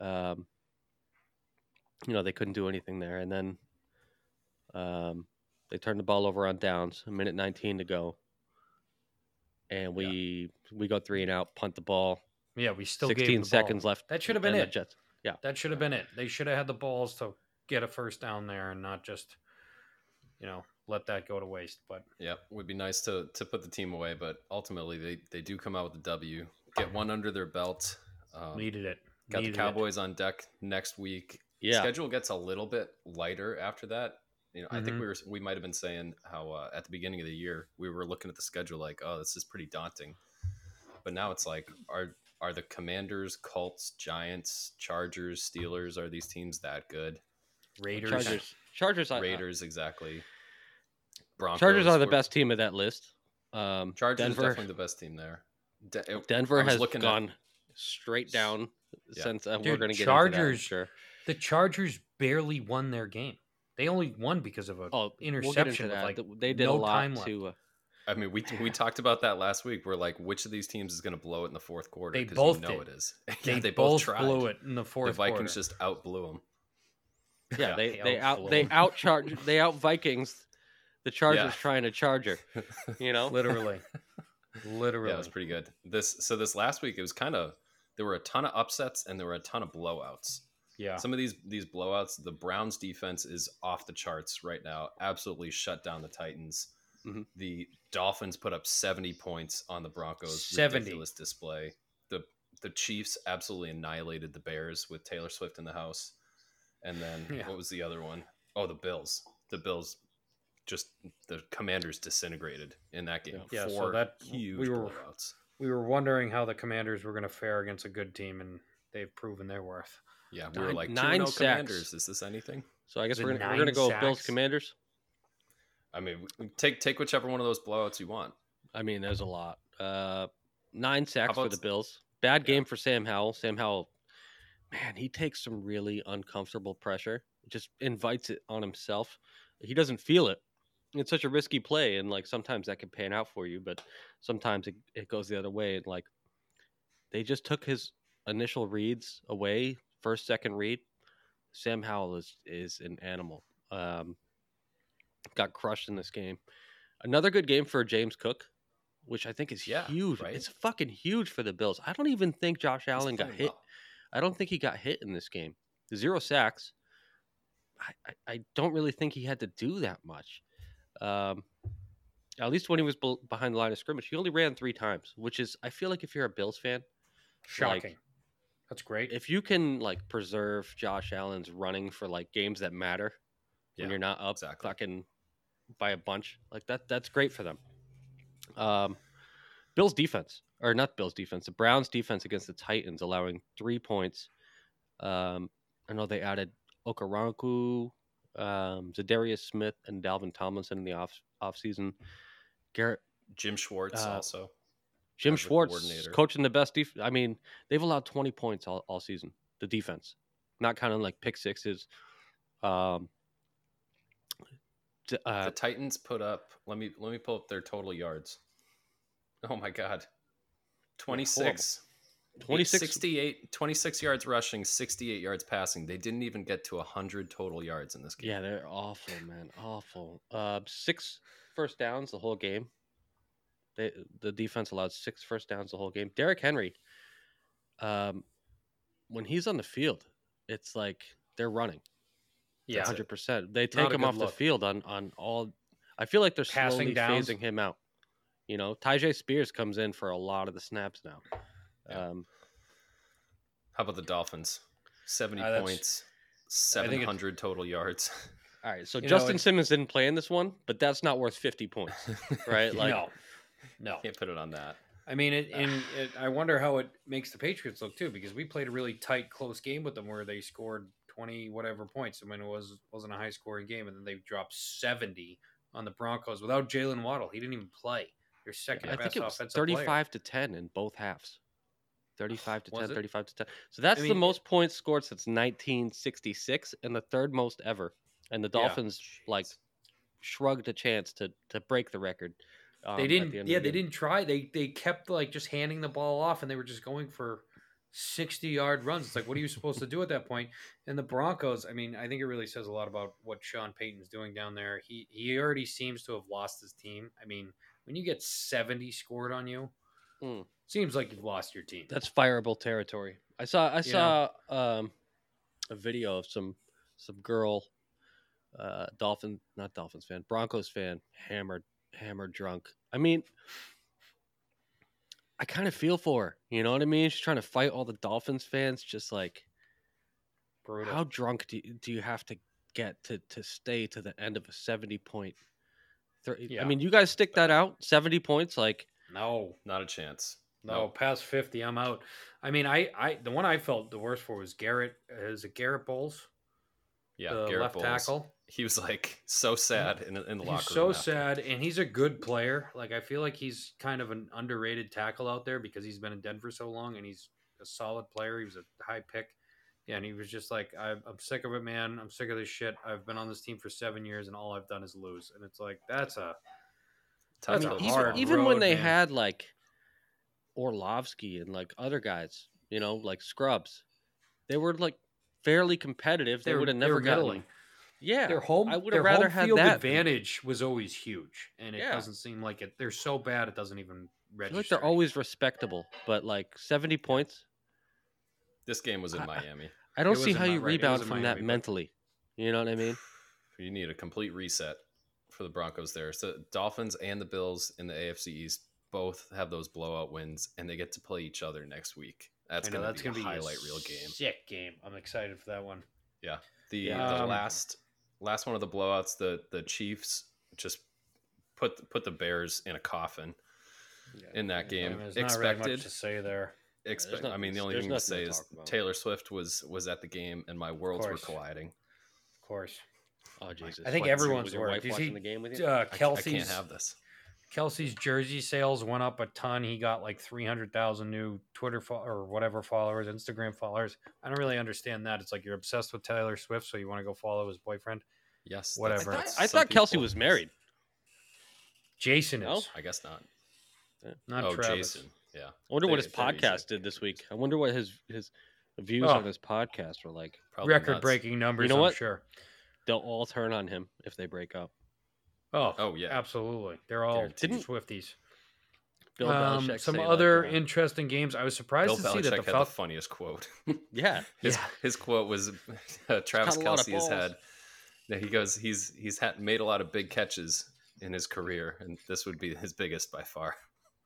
Um, you know, they couldn't do anything there, and then um, they turned the ball over on downs, a minute 19 to go. And we we go three and out, punt the ball. Yeah, we still gave 16 the ball. seconds left. That should have been it. Jets. Yeah. That should have been it. They should have had the balls to get a first down there and not just, you know, let that go to waste. But Yeah, would be nice to to put the team away, but ultimately they they do come out with the W, get one under their belt. Um, needed it. got the Needed it. Cowboys on deck next week. Yeah. schedule gets a little bit lighter after that. You know, I think Mhm. we were we might have been saying how uh, at the beginning of the year we were looking at the schedule like, oh, this is pretty daunting. But now it's like, are are the Commanders, Colts, Giants, Chargers, Steelers are these teams that good? Raiders. Chargers. Chargers. I- Raiders, exactly. Broncos. Chargers are the were- best team of that list. Um, Chargers Denver. is definitely the best team there. De- it- Denver has looking at- gone straight down Yeah. since uh, we're going to get Chargers- Into that, sure. The Chargers barely won their game. They only won because of a Oh, we'll interception into with that. like they did no a lot time to. Uh, I mean, we we talked about that last week. We're like, which of these teams is going to blow it in the fourth quarter? They both you know did. it is. They, yeah, they both, both, tried. blew it in the fourth The Vikings quarter. just out blew them. yeah, they they they out outflew they 'em. out charge they out Vikings. The Chargers Yeah. trying to Charger. You know. literally, literally. Yeah, it was pretty good. This so this last week it was kind of there were a ton of upsets and there were a ton of blowouts. Yeah. Some of these these blowouts, the Browns defense is off the charts right now. Absolutely shut down the Titans. Mhm. The Dolphins put up 70 points on the Broncos. 70. Ridiculous display. The the Chiefs absolutely annihilated the Bears with Taylor Swift in the house. And then Yeah. what was the other one? Oh, the Bills. The Bills just the Commanders disintegrated in that game. Yeah, so that- huge we were- blowouts. we were wondering how the Commanders were going to fare against a good team, and they've proven their worth. Yeah, we were like nine nine sacks. Commanders. Is this anything? So I guess Is we're gonna, we're gonna go with Bills? Commanders. I mean, take take whichever one of those blowouts you want. I mean, there's a lot. Uh, nine sacks for the Bills. Bad Yeah. game for Sam Howell. Sam Howell, man, he takes some really uncomfortable pressure. Just invites it on himself. He doesn't feel it. It's such a risky play, and like sometimes that can pan out for you, but sometimes it, it goes the other way. And like they just took his initial reads away, first second read. Sam Howell is is an animal. Um, got crushed in this game. Another good game for James Cook, which I think is Yeah, huge. right? It's fucking huge for the Bills. I don't even think Josh Allen got hit. well. I don't think he got hit in this game. Zero sacks. I, I, I don't really think he had to do that much. Um, at least when he was behind the line of scrimmage, he only ran three times, which is I feel like if you're a Bills fan, Shocking. That's great. if you can like preserve Josh Allen's running for like games that matter when you're not up exactly. fucking by a bunch, like that that's great for them. Um Bills defense or not Bills defense, the Browns defense against the Titans allowing 3 points. Um I know they added Okoronkwo, um Zadarius Smith and Dalvin Tomlinson in the off off season. Garrett Jim Schwartz Uh, also. Jim Schwartz coaching the best def- I mean, they've allowed 20 points all, all season, the defense. Not counting like pick sixes. Um, uh, the Titans put up. Let me let me pull up their total yards. Oh my god, 26. 26 68 26 yards rushing 68 yards passing they didn't even get to 100 total yards in this game yeah, they're awful, man. Awful. Uh, six first downs the whole game. They, the defense allowed six first downs the whole game. Derrick Henry, um, when he's on the field, it's like they're running. yeah. hundred percent. They take him good off the field on on all. I feel like they're Passing slowly downs. phasing him out. You know, Tyjae Spears comes in for a lot of the snaps now. Yeah. Um, how about the dolphins 70 Uh, points I think it's- 700 total yards all right, so You Justin it's- Simmons didn't play in this one, but that's not worth fifty points, right? Like, no, no. can't put it on that I mean, it, and it, I wonder how it makes the Patriots look too, because we played a really tight, close game with them where they scored twenty whatever points. I mean, it was wasn't a high scoring game, and then they dropped seventy on the Broncos without Jaylen Waddle. He didn't even play. Your second I best think it was offensive player. thirty-five to ten in both halves. 35 to Was 10, it? 35 to 10. So that's I the most points scored since 1966 and the third most ever. And the Yeah. Dolphins like shrugged a chance to to break the record. Um, They didn't. the Yeah, the they didn't try. They they kept like just handing the ball off, and they were just going for sixty yard runs. It's like, what are you supposed to do at that point? And the Broncos. I mean, I think it really says a lot about what Sean Payton's doing down there. He he already seems to have lost his team. I mean, when you get seventy scored on you, Mm. seems like you've lost your team. That's fireable territory. I saw I You saw um, a video of some some girl, uh, Dolphin not Dolphins fan, Broncos fan, hammered hammered drunk. I mean, I kind of feel for her. You know what I mean? She's trying to fight all the Dolphins fans. Just like Brutal. how drunk do you, do you have to get to to stay to the end of a seventy point? Yeah. I mean, you guys stick that out seventy points. Like no, not a chance no, Nope. past fifty, I'm out. I mean, I I the one I felt the worst for was Garrett. Uh, is it Garrett Bolles? yeah the Garrett left Bolles. tackle. He was like so sad in, in the locker He's so room after. sad, and he's a good player. Like I feel like he's kind of an underrated tackle out there because he's been in Denver so long, and he's a solid player. He was a high pick, yeah, and he was just like, I'm, I'm sick of it, man. I'm sick of this shit. I've been on this team for seven years, and all I've done is lose. And it's like that's a Tough That's I a mean, to even, hard swallow. even when they man. had like Orlovsky and like other guys, you know, like Scrubs, they were like fairly competitive. They They're- would have never were gotten. middling. Yeah, their home. I would their have rather home had field that. than- advantage was always huge, and it Yeah. doesn't seem like it. They're so bad, it doesn't even I register. feel like they're always respectable, but like seventy points, this game was in I- I- miami I don't It see how you right, rebound from Miami, that but- mentally. You know what I mean? you need a complete reset for the broncos there so dolphins and the bills in the afc east both have those blowout wins and they get to play each other next week that's know going to that's be a gonna be highlight reel game Sick game. I'm excited for that one. Yeah. The Yeah. the Um, last last one of the blowouts, the the Chiefs just put put the Bears in a coffin in that I game. mean, there's not really Expected. much to say there. Expect. there's I mean, the only thing to say to is about. Taylor Swift was was at the game, and my worlds were colliding. Of course. Oh Jesus! I think What, was everyone's was your worried. wife You watching see, the game with you? Uh, I, I can't have this. Kelsey's jersey sales went up a ton. He got like three hundred thousand new Twitter fo- or whatever followers, Instagram followers. I don't really understand that. It's like you're obsessed with Taylor Swift, so you want to go follow his boyfriend. Yes, Whatever. I thought, I thought Kelsey was married. Jason No? is I guess not. not oh, Travis. Jason. Yeah. I wonder what his podcast did this week. I wonder what his his views Oh. on his podcast were like. Record breaking numbers. you know I'm what? sure. They'll all turn on him if they break up. Oh, Oh, yeah. absolutely. They're all Guaranteed. Didn't- Swifties. Bill Um, some say, like, other uh, interesting games. I was surprised Bill to see that the had the funniest quote. yeah, His Yeah. his quote was uh, Travis Caught a lot of Kelsey has had. Yeah, he goes, he's he's had made a lot of big catches in his career, and this would be his biggest by far.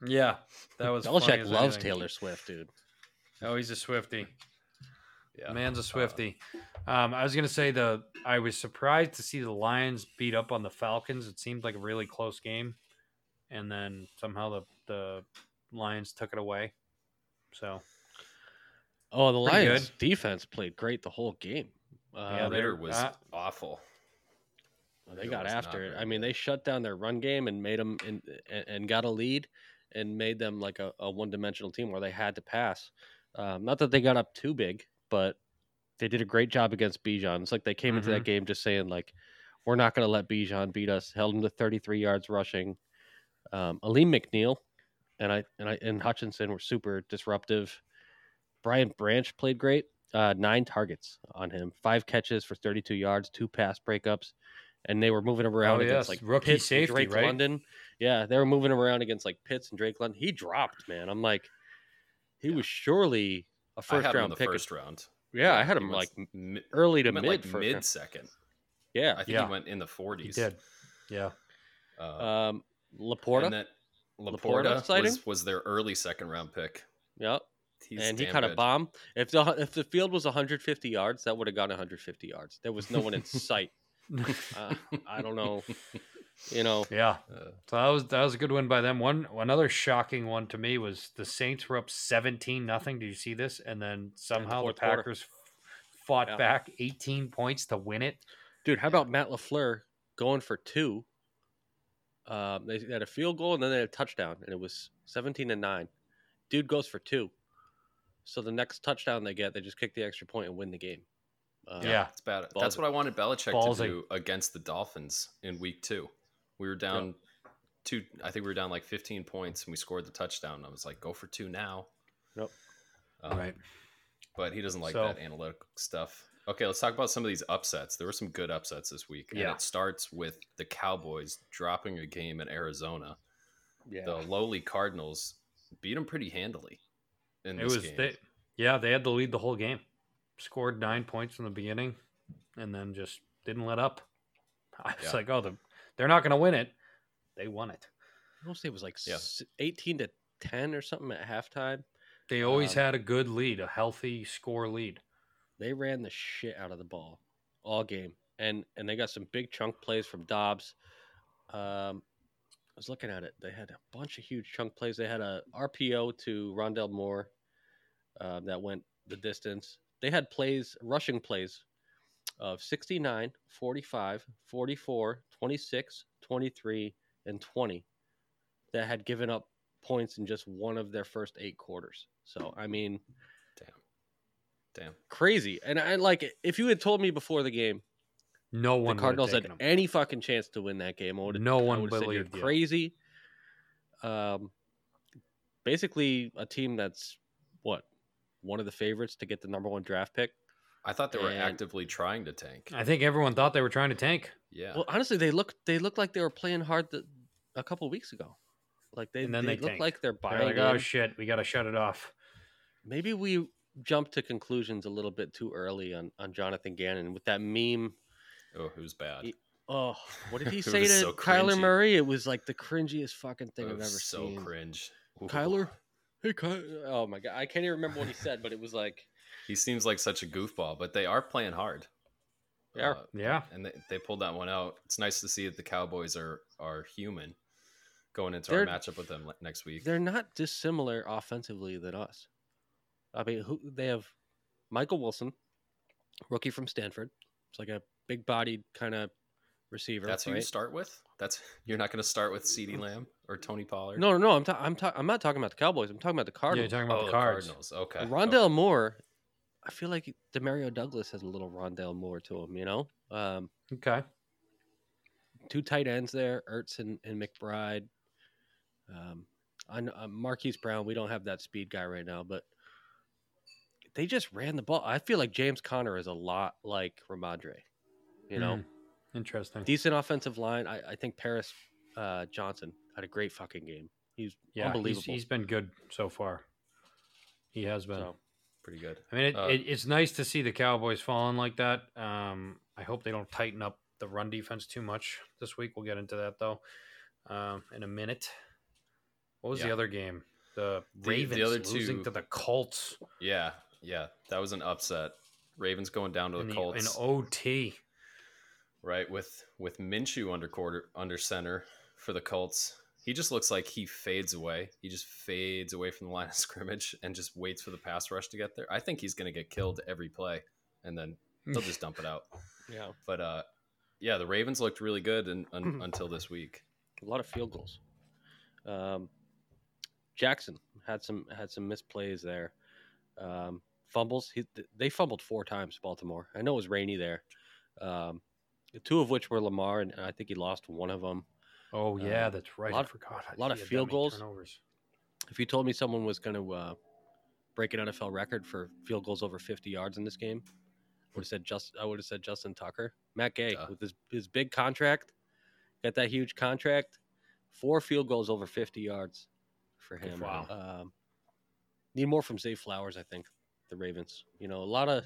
Yeah, that was funny Belichick as loves anything. Taylor Swift, dude. Oh, he's a Swifty. Yeah, Man's a Uh, Swifty. Um, I was gonna say the I was surprised to see the Lions beat up on the Falcons. It seemed like a really close game, and then somehow the the Lions took it away. So Oh, the Pretty Lions defense played great the whole game. Uh, Yeah, Ridder was uh, awful. they It got after it. I mean, they shut down their run game and made them in, and, and got a lead and made them like a, a one dimensional team where they had to pass. Um, not that they got up too big, but they did a great job against Bijan. It's like they came into that game just saying like, we're not going to let Bijan beat us. Held him to 33 yards rushing. Um, Alim McNeill and I and I and Hutchinson were super disruptive. Brian Branch played great. Uh, nine targets on him, five catches for 32 yards, two pass breakups, and they were moving around Oh, against yes, like rookie Pitts safety, Drake right? London. Yeah, they were moving around against like Pitts and Drake London. He dropped, man. I'm like, he was surely a I first had him in round the pick. first round. yeah, I had him went like mi- early to mid like first mid second. Yeah, I think Yeah. he went in the he forties. did. Yeah. Uh, um, Laporta. and that Laporta Laporta was, was their early second round pick. Yep. He's and he kind of good. bombed. If the if the field was 150 yards, that would have gone 150 yards. There was no one in sight. Uh, I don't know. You know, Yeah. Uh, So that was that was a good win by them. One another shocking one to me was the Saints were up seventeen nothing. Did you see this? And then somehow the fourth quarter. Packers fought Yeah. back eighteen points to win it. dude. How about Matt Lafleur going for two? Um, they had a field goal and then they had a touchdown, and it was 17 and nine. Dude goes for two. So the next touchdown they get, they just kick the extra point and win the game. Uh, Yeah. it's bad. Ballsy. That's what I wanted Belichick Ballsy. to do against the Dolphins in week two. We were down two. I think we were down like 15 points, and we scored the touchdown. I was like, go for two now. Yep. Um, right. But he doesn't like So- that analytic stuff. Okay, let's talk about some of these upsets. There were some good upsets this week. And Yeah. it starts with the Cowboys dropping a game in Arizona. yeah. The lowly Cardinals beat them pretty handily in It this was game. they, yeah, they had to lead the whole game. Scored nine points from the beginning and then just didn't let up. I was Yeah. like, oh, the, they're not gonna win it. They won it. I want to say it was like Yeah. 18 to 10 or something at halftime. They always Um, had a good lead, a healthy score lead. They ran the shit out of the ball all game, and and they got some big chunk plays from Dobbs. Um, I was looking at it. They had a bunch of huge chunk plays. They had a RPO to Rondale Moore uh, that went the distance. They had plays, rushing plays of 69, 45, 44, 26, 23, and 20 that had given up points in just one of their first eight quarters. So, I mean, Damn. Damn, crazy. And I like. If you had told me before the game No one the Cardinals had them. any fucking chance to win that game, I would No one believed you. crazy. Um, basically a team that's what one of the favorites to get the number one draft pick. I thought they were And- actively trying to tank. I think everyone thought they were trying to tank. Yeah. Well, honestly, they look they look like they were playing hard the, a couple weeks ago. Like they, And then they, they look like they're They're buying. like, oh in. shit, we got to shut it off. Maybe we jumped to conclusions a little bit too early on on Jonathan Gannon with that meme. oh, it was bad. He- Oh, what did he say to so Kyler cringy. Murray? It was like the cringiest fucking thing It I've ever was so seen. cringe. Ooh. Kyler, hey Kyler. Oh my god, I can't even remember what he said, but it was like, He seems like such a goofball, but they are playing hard. Yeah. Uh, Yeah. and they, they pulled that one out. It's nice to see that the Cowboys are are human going into They're- our matchup with them next week. they're not dissimilar offensively than us. I mean, who they have Michael Wilson, rookie from Stanford. It's like a big-bodied kind of receiver. That's who you start with. That's you're not going to start with Ceedee Lamb or Tony Pollard. No, no, no. I'm ta- I'm ta- I'm not talking about the Cowboys. I'm talking about the Yeah, Cardinals. you're talking about oh, the cards. Cardinals. Okay. And okay. Rondale Moore, I feel like Demario Douglas has a little Rondale Moore to him. You know, um, Okay. two tight ends there, Ertz and, and McBride. Um, on uh, Marquise Brown, we don't have that speed guy right now, but they just ran the ball. I feel like James Conner is a lot like Rhamondre. You know, Mm. Interesting. Decent offensive line. I, I think Paris uh, Johnson had a great fucking game. He's yeah, he's, he's been good so far. He has been. So, Pretty good. I mean, it, Uh, it, it's nice to see the Cowboys falling like that. Um, I hope they don't tighten up the run defense too much this week. We'll get into that though um, in a minute. What was the other game? The The- the Ravens other losing two- to the Colts Yeah, yeah, that was an upset. Ravens going down to the the, in OT. right? With with Minshew under quarter under center for the Colts. He just looks like he fades away. He just fades away from the line of scrimmage and just waits for the pass rush to get there. I think he's going to get killed every play, and then they'll just dump it out. yeah, But uh, yeah, the Ravens looked really good un, un, until this week. a lot of field goals. Um, Jackson had some had some misplays there. Um, fumbles. He, they fumbled four times. Baltimore. I know it was rainy there. Um, two of which were Lamar, and I think he lost one of them. Oh yeah, Uh, that's right. lot- I forgot. lot of He had that field goals. Turnovers. If you told me someone was going to uh, break an NFL record for field goals over 50 yards in this game, I would have said just I would have said Justin Tucker, Matt Gay Duh. with his his big contract, got that huge contract, four field goals over 50 yards for him. Wow. Um, need more from Zay Flowers, I think. The Ravens, you know, a lot of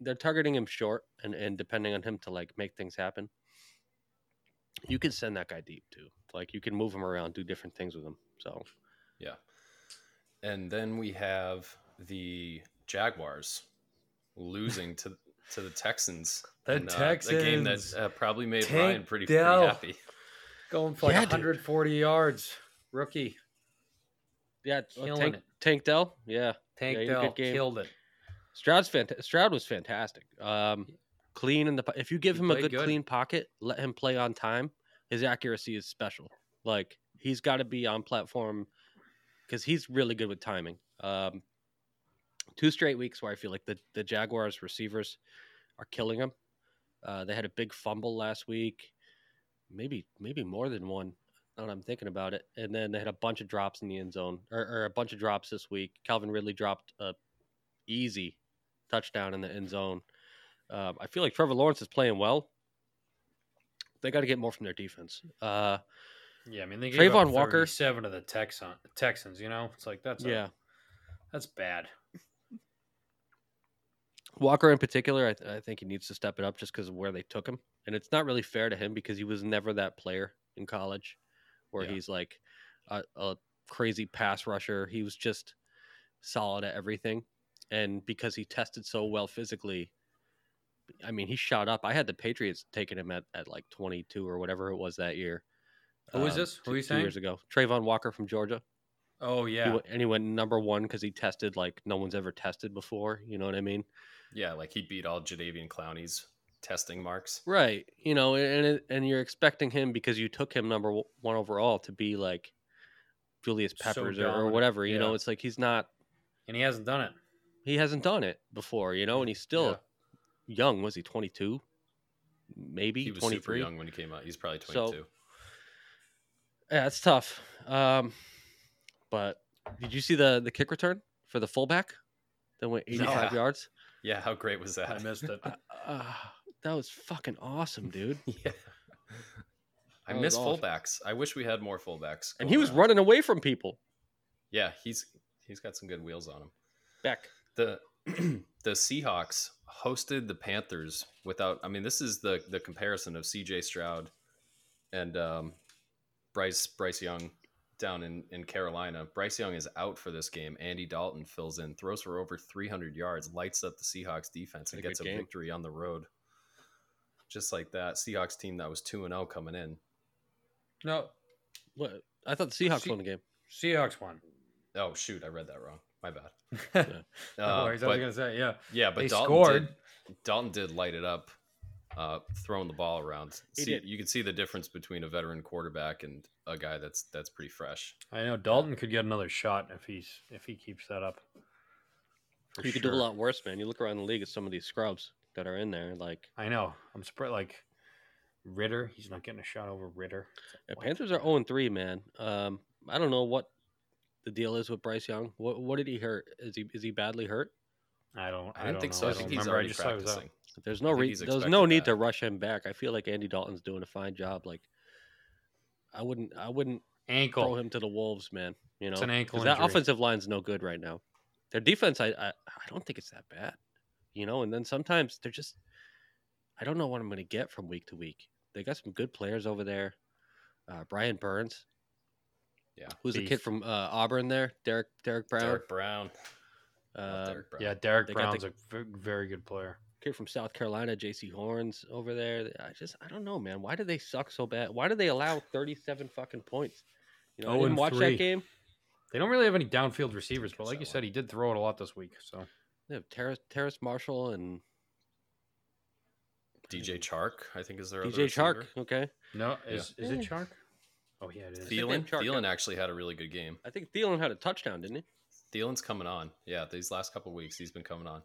they're targeting him short and and depending on him to like make things happen. You can send that guy deep too. Like you can move him around, do different things with him. So Yeah. And then we have the Jaguars losing to to the Texans. The in, uh, a game that uh, probably made Tank Ryan pretty, pretty happy. Going for like Yeah, dude. 140 yards. Rookie. Yeah, Killing Tank, it. Tank Dell. Yeah, Tank Yeah, he had a Dell killed it. Stroud's fant- Stroud was fantastic. Um, clean in the if you give He him a good, good. clean pocket, let him play on time. His accuracy is special. Like he's got to be on platform because he's really good with timing. Um, two straight weeks where I feel like the the Jaguars receivers are killing him. Uh, they had a big fumble last week, maybe maybe more than one. Now that I'm thinking about it, and then they had a bunch of drops in the end zone, or, or a bunch of drops this week. Calvin Ridley dropped a easy touchdown in the end zone. Um, I feel like Trevor Lawrence is playing well. They got to get more from their defense. Uh, Yeah, I mean they gave Travon Walker. seven to the Texan, Texans. You know, it's like that's a- yeah, that's bad. Walker in particular, I, th- I think he needs to step it up just because of where they took him, and it's not really fair to him because he was never that player in college, where Yeah. he's like a, a crazy pass rusher. He was just solid at everything, and because he tested so well physically, I mean, he shot up. I had the Patriots taking him at, at like 22 or whatever it was that year. Who is um, this? Who two- you two saying? years ago? Travon Walker from Georgia. Oh He yeah, went- and he went number one because he tested like no one's ever tested before. You know what I mean? Yeah, like he beat all Jadeveon Clowney's testing marks. Right. You know, and it, and you're expecting him because you took him number one overall to be like Julius Peppers or, or whatever. You know, it's like he's not. and he hasn't done it. He hasn't done it before. You know, and he's still young. Was he 22? Maybe He was super 23. young when he came out. He's probably So- 22. Yeah, it's tough. Um, but did you see the the kick return for the fullback that went 85 Yeah. yards? yeah, how great was that? I missed it. Uh, uh, that was fucking awesome, dude. yeah. I That was miss awesome. fullbacks. I wish we had more fullbacks. And he was around. running away from people. Yeah, he's he's got some good wheels on him. Back. the the Seahawks hosted the Panthers without. I mean, this is the the comparison of C.J. Stroud and um, Bryce Bryce Young down in in Carolina. Bryce Young is out for this game. Andy Dalton fills in, throws for over 300 yards, lights up the Seahawks defense, and a gets a game. victory on the road. Just like that Seahawks team that was two and zero coming in. No, What? I thought the Seahawks See- won the game. Seahawks won. Oh shoot, I read that wrong. My bad. no Uh, worries, I was gonna say yeah. Yeah, but They Dalton scored. Did, Dalton did light it up, uh, throwing the ball around. He See, did. You can see the difference between a veteran quarterback and a guy that's that's pretty fresh. I know Dalton could get another shot if he's if he keeps that up. For you could do a lot worse, man. You look around the league at some of these scrubs that are in there. Like I know. I'm surprised. Like Ridder, he's not getting a shot over Ridder. yeah, Panthers are 0 3, man. Um, I don't know what the deal is with Bryce Young. What what did he hurt? Is he is he badly hurt? I don't. I didn't don't think know. so. I don't think he's remember. I already just saw he was out. practicing. There's no re- there's no need back. to rush him back. I feel like Andy Dalton's doing a fine job. Like I wouldn't I wouldn't throw Ankle. him to the wolves, man. You know, It's an ankle 'Cause that injury. offensive line's no good right now. Their defense, I, I I don't think it's that bad. You know, and then sometimes they're just I don't know what I'm going to get from week to week. They got some good players over there. Uh, Brian Burns, Yeah. who's the kid from uh, Auburn there? Derrick Derrick Brown. Derrick Brown. Love Uh, Derrick Brown. Yeah, Derrick They got Brown's the- a v- very good player. kid from South Carolina, Jaycee Horns over there. I just I don't know, man. Why do they suck so bad? Why do they allow 37 fucking points? You know, I Oh, didn't and watch three. that game. They don't really have any downfield receivers, but like you said, one. he did throw it a lot this week. So They have Terrace, Terrace Marshall and DJ Chark, I think is their other DJ Chark. receiver. Okay, no, is is it Yeah. Shark? Oh yeah, it is. Thielen, Thielen actually had a really good game. I think Thielen had a touchdown, didn't he? Thielen's coming on. Yeah, these last couple of weeks he's been coming on.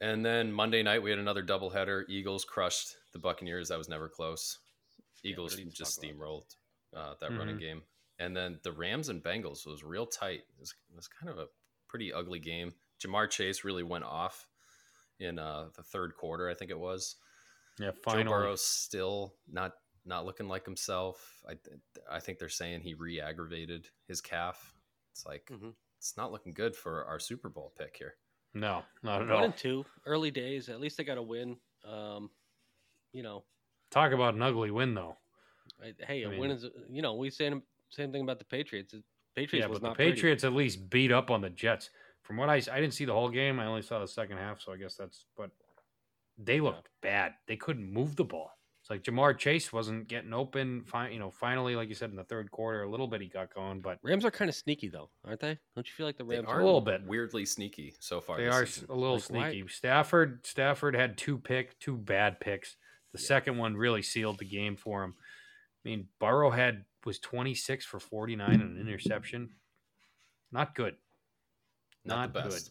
And then Monday night we had another doubleheader. Eagles crushed the Buccaneers. That was never close. Eagles don't need to just steamrolled uh, that running Mhm. game. And then the Rams and Bengals was real tight. It was, it was kind of a pretty ugly game. Ja'Marr Chase really went off in uh, the third quarter, I think it was. Yeah, finally. Joe finally. Burrow's still not not looking like himself. I I think they're saying he re-aggravated his calf. It's like Mhm. it's not looking good for our Super Bowl pick here. No, not at One all. and two, early days. At least they got a win. Um, you know, Talk about an ugly win though. I, hey, I a mean- win is. You know, we saying same thing about the Patriots. The Patriots yeah, was but the not pretty. Patriots at least beat up on the Jets. From what I I didn't see the whole game. I only saw the second half, so I guess that's. But they looked bad. They couldn't move the ball. It's like Ja'Marr Chase wasn't getting open. Fi- you know, finally, like you said in the third quarter, a little bit he got going, but Rams are kind of sneaky though, aren't they? Don't you feel like the They Rams are a little bit. weirdly sneaky so far. they this are season. a little Like, why- sneaky. Stafford Stafford had two pick, two bad picks. The Yeah. second one really sealed the game for him. I mean, Burrow had was 26 for 49 and an interception. Not good. not, not the good.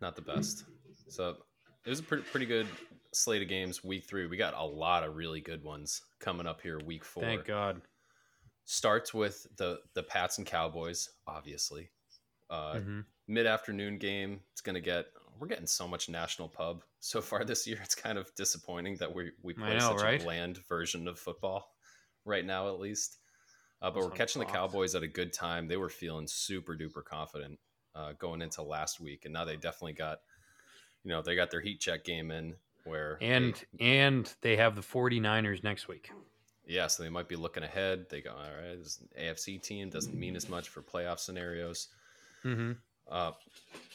Not the best. So it was a pretty pretty good slate of games. Week three, we got a lot of really good ones coming up here. Week four. Thank God. starts with the the Pats and Cowboys, obviously. Uh, Mhm. Mid afternoon game. It's gonna get. We're getting so much national pub so far this year. It's kind of disappointing that we we play know, such right? a bland version of football right now, at least. Uh, but It's we're catching the Cowboys at a good time. They were feeling super duper confident uh, going into last week, and now they definitely got, you know, they got their heat check game in where they- And and they have the 49ers next week. yeah, so they might be looking ahead. They go, all right, this AFC team doesn't mean as much for playoff scenarios. Mm-hmm. Uh,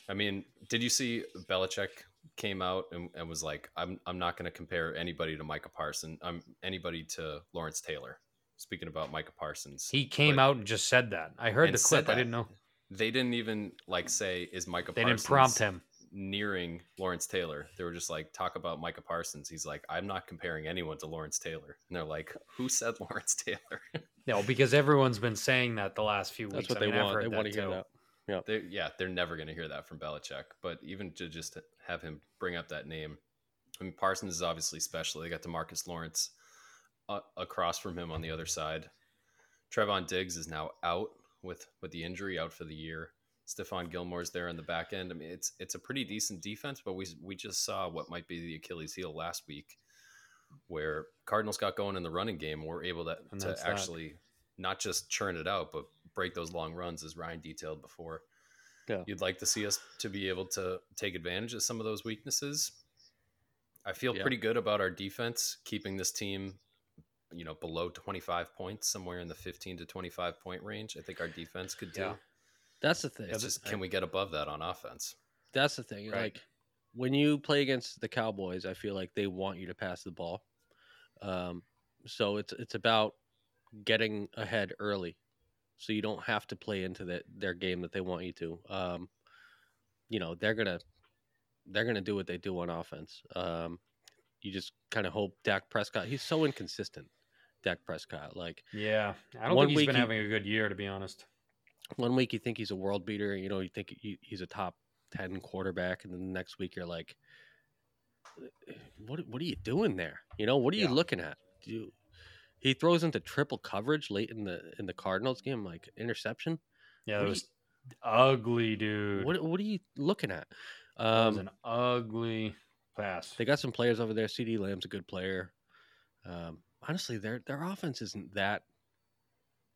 I mean, did you see Belichick came out and, and was like, I'm, I'm not going to compare anybody to Micah Parsons. I'm anybody to Lawrence Taylor. Speaking about Micah Parsons, He came But- out and just said that. I heard the clip. I didn't know. They didn't even like say, is Micah They Parsons didn't prompt him. Nearing Lawrence Taylor. They were just like, talk about Micah Parsons. He's like, I'm not comparing anyone to Lawrence Taylor. And they're like, who said Lawrence Taylor? No, because everyone's been saying that the last few That's weeks. what I they mean, I've want. heard They want to that hear too. that. they yeah, they're never going to hear that from Belichick. But even to just have him bring up that name, I mean, Parsons is obviously special. They got Demarcus Lawrence uh, across from him on the other side. Trevon Diggs is now out with with the injury, out for the year. Stephon Gilmore's there in the back end. I mean, it's it's a pretty decent defense, but we we just saw what might be the Achilles heel last week, where Cardinals got going in the running game, and were able to, to that's that. actually not just churn it out, but break those long runs, as Ryan detailed before. Yeah. You'd like to see us to be able to take advantage of some of those weaknesses. I feel Yeah. pretty good about our defense keeping this team, you know, below 25 points, somewhere in the 15 to 25 point range. I think our defense could do. Yeah. That's the thing. It's just can we get above that on offense? That's the thing. Right. Like when you play against the Cowboys, I feel like they want you to pass the ball. Um, so it's it's about getting ahead early, so you don't have to play into the, their game that they want you to. Um, you know they're gonna they're gonna do what they do on offense. Um, you just kind of hope Dak Prescott. He's so inconsistent. Dak Prescott, like Yeah, I don't One think he's week been he- having a good year, to be honest. One week you think he's a world beater, you know, you think he, he's a top 10 quarterback and then the next week you're like what what are you doing there? You know, what are Yeah. you looking at? Do you, he throws into triple coverage late in the in the Cardinals game like interception. Yeah, it was ugly, dude. What what are you looking at? That was Um, an ugly pass. they got some players over there. CeeDee Lamb's a good player. Um, honestly, their their offense isn't that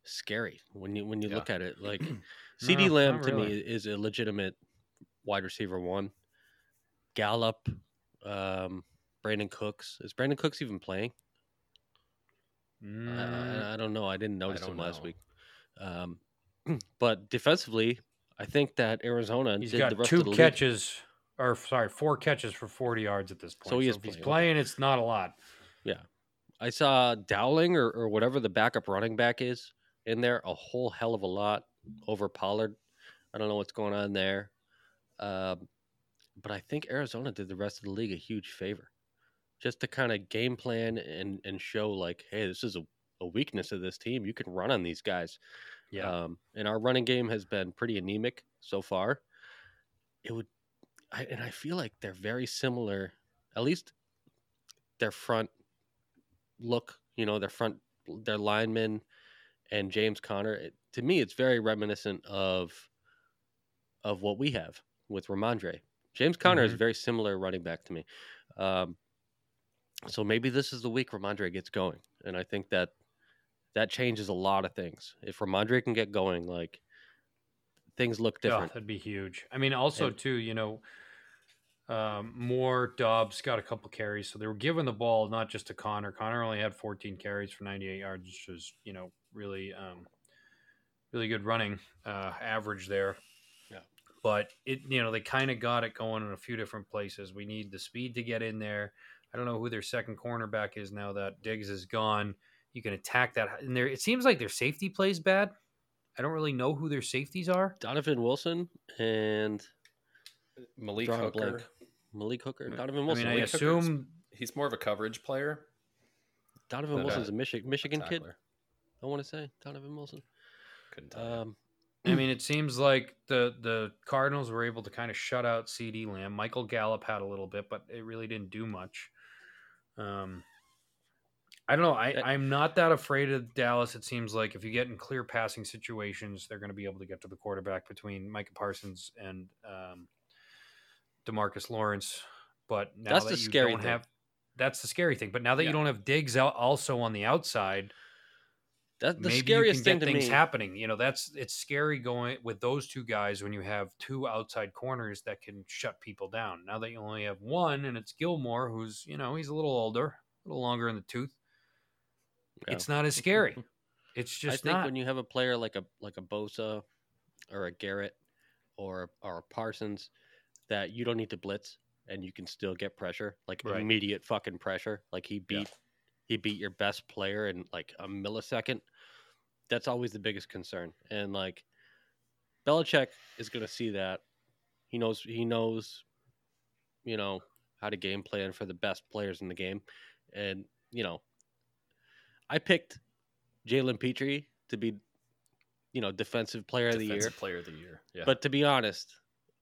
scary when you when you Yeah. look at it. Like CeeDee No, Lamb to me is a legitimate wide receiver one. Gallup, um, Brandin Cooks. Is Brandin Cooks even playing? I- Mm, I, I don't know. I didn't notice don't him last know. week. Um, but defensively, I think that Arizona he's did got two the league- catches, or sorry, four catches for 40 yards at this point. So he he's playing, okay. playing. It's not a lot. Yeah, I saw Dowdle or, or whatever the backup running back is in there a whole hell of a lot over Pollard. I don't know what's going on there. Um, but I think Arizona did the rest of the league a huge favor just to kind of game plan and, and show, like, hey, this is a, a weakness of this team. You can run on these guys. Yeah. Um, and our running game has been pretty anemic so far. It would, I, and I feel like they're very similar, at least their front look, you know, their front, their linemen and James Conner. It, to me, it's very reminiscent of of what we have with Rhamondre. James Conner is a very similar running back to me. Um, so maybe this is the week Rhamondre gets going, and I think that that changes a lot of things. If Rhamondre can get going, like things look different. that'd be huge. I mean, also And- too, you know, um, Moore, Dobbs got a couple carries, so they were giving the ball not just to Conner. Conner only had 14 carries for 98 yards, which was you know really, um, really good running uh, average there. Yeah. But it, you know, they kind of got it going in a few different places. We need the speed to get in there. I don't know who their second cornerback is now that Diggs is gone. You can attack that, and there. It seems like their safety plays bad. I don't really know who their safeties are. Donovan Wilson and Malik Hooker. blank. Malik Hooker. Donovan I Wilson. mean, I Malik Hooker's- assume He's more of a coverage player. Donovan but, Wilson's a Michi- Michigan kid. Tackler. I want to say Donovan Wilson. Couldn't tell. Um, I mean, it seems like the the Cardinals were able to kind of shut out CeeDee Lamb. Michael Gallup had a little bit, but it really didn't do much. Um, I don't know. I, That- I'm not that afraid of Dallas. It seems like if you get in clear passing situations, they're going to be able to get to the quarterback between Micah Parsons and um, Demarcus Lawrence. But now That's that the you scary don't thing. have, that's the scary thing. But now that Yeah. you don't have Diggs out also on the outside, that the maybe scariest you can get thing to things me. happening. You know, that's it's scary going with those two guys when you have two outside corners that can shut people down. Now that you only have one, and it's Gilmore, who's you know he's a little older, a little longer in the tooth. Yeah. It's not as scary. It's just. I think not. when you have a player like a like a Bosa or a Garrett or or a Parsons that you don't need to blitz and you can still get pressure, like Right. immediate fucking pressure. Like he beat he beat your best player in like a millisecond. That's always the biggest concern. And like Belichick is gonna see that. He knows he knows, you know, how to game plan for the best players in the game. And, you know, I picked Jalen Petrie to be, you know, defensive player of the year. Defensive player of the year. Yeah. But to be honest,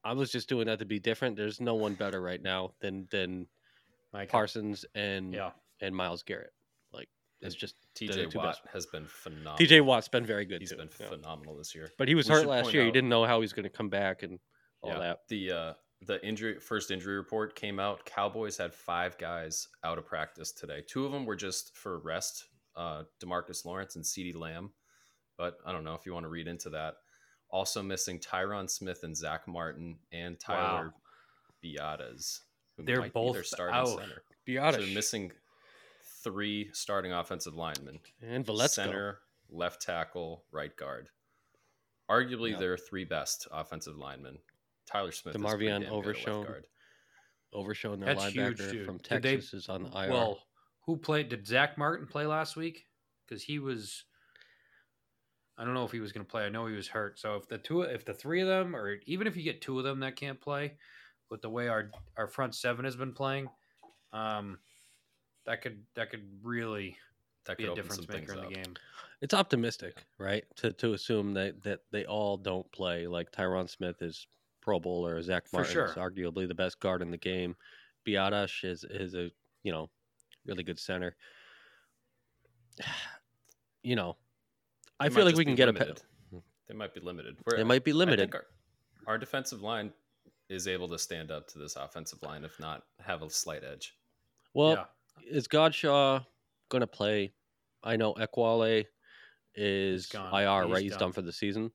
I was just doing that to be different. There's no one better right now than than Micah. Parsons and Yeah. and Myles Garrett. Like it's just TJ Watt best. has been phenomenal. TJ Watt's been very good He's too. been yeah. phenomenal this year. But he was We hurt last point year. He out- didn't know how he's going to come back and all yeah, that. The uh, the injury first injury report came out. Cowboys had five guys out of practice today. Two of them were just for rest. Uh, Demarcus Lawrence and Ceedee Lamb. But I don't know if you want to read into that. Also missing Tyron Smith and Zach Martin and Tyler Biadasz. who They're might be their both starting out. center. So they're missing three starting offensive linemen. and Valesco. center, left tackle, right guard. Arguably, Yeah. their three best offensive linemen. Tyler Smith, is pretty DeMarvion damn good at left Overshown. guard. Overshown their That's linebacker huge, from Did they- Texas is on the IR. Well, who played? Did Zach Martin play last week? Because he was. I don't know if he was going to play. I know he was hurt. So if the two, if the three of them, or even if you get two of them that can't play, with the way our our front seven has been playing, um, that could that could really That be a difference maker things in the game. it's optimistic, right? To to assume that that they all don't play. Like Tyron Smith is Pro Bowler, Zach Martin sure. is arguably the best guard in the game. Biadasz is is a you know really good center. You know, I They feel like we be can get a. limited. pe- They might be limited. They might be limited. our, our defensive line is able to stand up to this offensive line, if not have a slight edge. Well, yeah. Is Godchaux going to play? I know Equale is gone. IR, He's right? He's done. done for the season.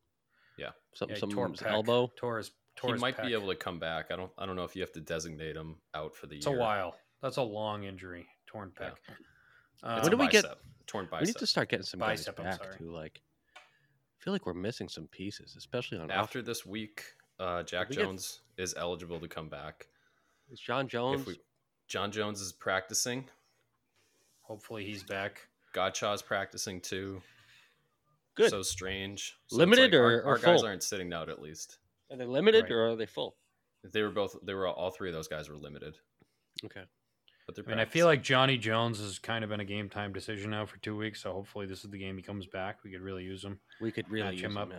Yeah. Some, Yeah, he some tore his pec. elbow. Tore his, tore he might pec. be able to come back. I don't. I don't know if you have to designate him out for the year. It's year. a while. That's a long injury. Torn pec. It's Um, When do we get- torn bicep, torn We need to start getting some Bicep, guys back sorry. too. Like, I feel like we're missing some pieces, especially on After this week, uh, Jack we get- Jones is eligible to come back. Is John Jones. We, John Jones is practicing. hopefully he's back. Godchaux's practicing too. Good. So strange. So Limited like or- our, or our guys aren't sitting out at least. Are they limited Right. or are they full? They were both. They were all three of those guys were limited, Okay. but they're. I mean, I feel like Johnny Jones has kind of been a game time decision now for two weeks. So hopefully this is the game he comes back. We could really use him. We could really Match use him him up.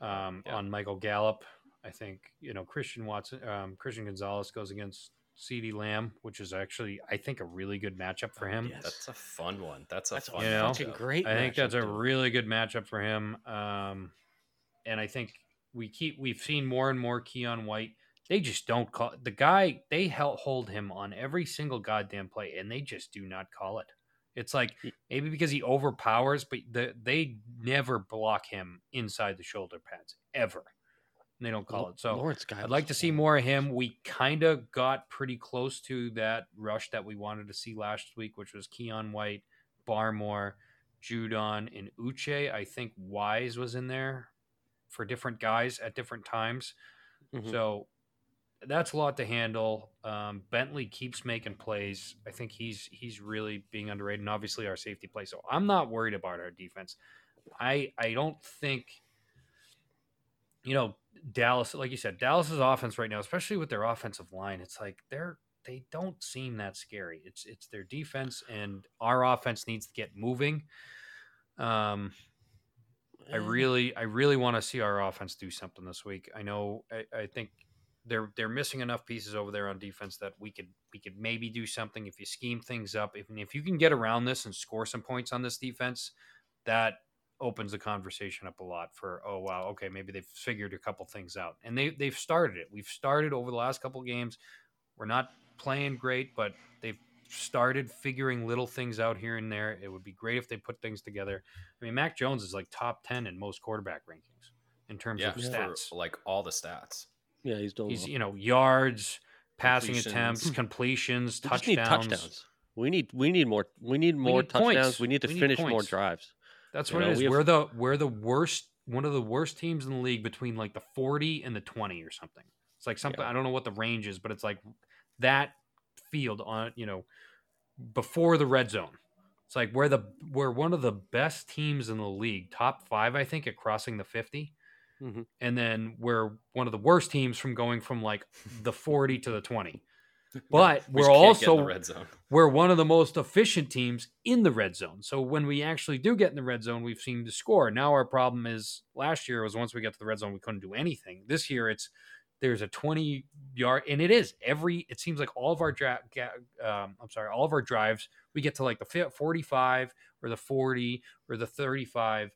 now. um, Yeah. on Michael Gallup. I think you know Christian Watson, um, Christian Gonzalez goes against CeeDee Lamb, which is actually I think a really good matchup for him. Yes. that's a fun one. That's a That's fun. You know? fucking great. I think that's a dude. really good matchup for him. Um, and I think we keep we've seen more and more Keion White. They just don't call the guy. They held, hold him on every single goddamn play, and they just do not call it. It's like maybe because he overpowers, but the, they never block him inside the shoulder pads ever. They don't call it. So Lawrence guy I'd like to see more of him. We kind of got pretty close to that rush that we wanted to see last week, which was Keion White, Barmore, Judon, and Uche. I think Wise was in there for different guys at different times. Mhm. So that's a lot to handle. Um, Bentley keeps making plays. I think he's he's really being underrated, and obviously our safety play. So I'm not worried about our defense. I I don't think you know Dallas, like you said, Dallas's offense right now, especially with their offensive line, it's like they're they don't seem that scary. It's it's their defense, and our offense needs to get moving. Um, I Eh, really, I really want to see our offense do something this week. I know, I, I think they're they're missing enough pieces over there on defense that we could we could maybe do something if you scheme things up. If if you can get around this and score some points on this defense, that opens the conversation up a lot for oh wow okay maybe they've figured a couple things out and they they've started it. We've started over the last couple games. We're not playing great, but they've started figuring little things out here and there. It would be great if they put things together. I mean, Mac Jones is like top 10 in most quarterback rankings in terms Yeah, of stats. for like all the stats. Yeah, he's doing. He's, well. you know, yards, passing Completions. attempts, completions, We just need touchdowns. touchdowns. We need we need more we need more need touchdowns. points. We need to We need finish more drives. That's You what know, it is. we We're the we're the worst one of the worst teams in the league between like the 40 and the 20 or something. It's like something Yeah. I don't know what the range is, but it's like that field on, you know, before the red zone. It's like we're the we're one of the best teams in the league, top 5 I think at crossing the 50. Mhm. And then we're one of the worst teams from going from like the 40 to the 20. But We we're just can't get in also the red zone. we're one of the most efficient teams in the red zone. So when we actually do get in the red zone, we've seen to score. Now our problem is last year was once we get to the red zone, we couldn't do anything. This year it's there's a 20 yard and it is every it seems like all of our dra- um, I'm sorry, all of our drives we get to like the 45 or the 40 or the 35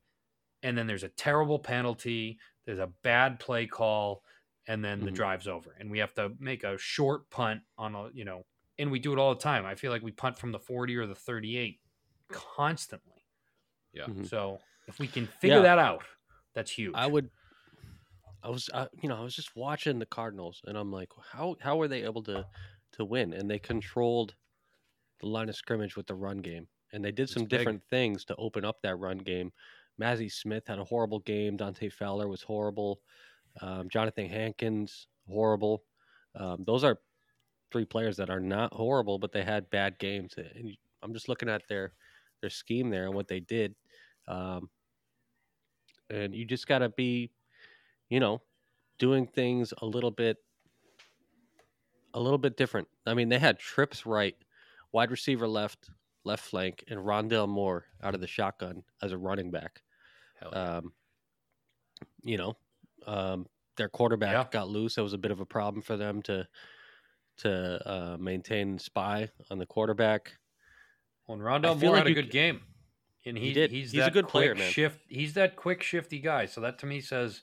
and then there's a terrible penalty, there's a bad play call and then the Mhm. drive's over and we have to make a short punt on a, you know, and we do it all the time. I feel like we punt from the 40 or the 38 constantly. Yeah. Mhm. So if we can figure Yeah. that out, that's huge. I would. I was, I, you know, I was just watching the Cardinals, and I'm like, how how were they able to to win? And they controlled the line of scrimmage with the run game, and they did some big. different things to open up that run game. Mazi Smith had a horrible game. Dante Fowler was horrible. Um, Jonathan Hankins horrible. Um, those are three players that are not horrible, but they had bad games. And I'm just looking at their their scheme there and what they did. Um, and you just got to be, you know, doing things a little bit, a little bit different. I mean, they had trips right, wide receiver left, left flank, and Rondale Moore out of the shotgun as a running back. Yeah. Um, you know, um, their quarterback Yeah. got loose. That was a bit of a problem for them to to uh, maintain spy on the quarterback. Well, and Rondale Moore like had a good game. And he, He did. He's, He's a good player, man. Shift. He's that quick, shifty guy. So that to me says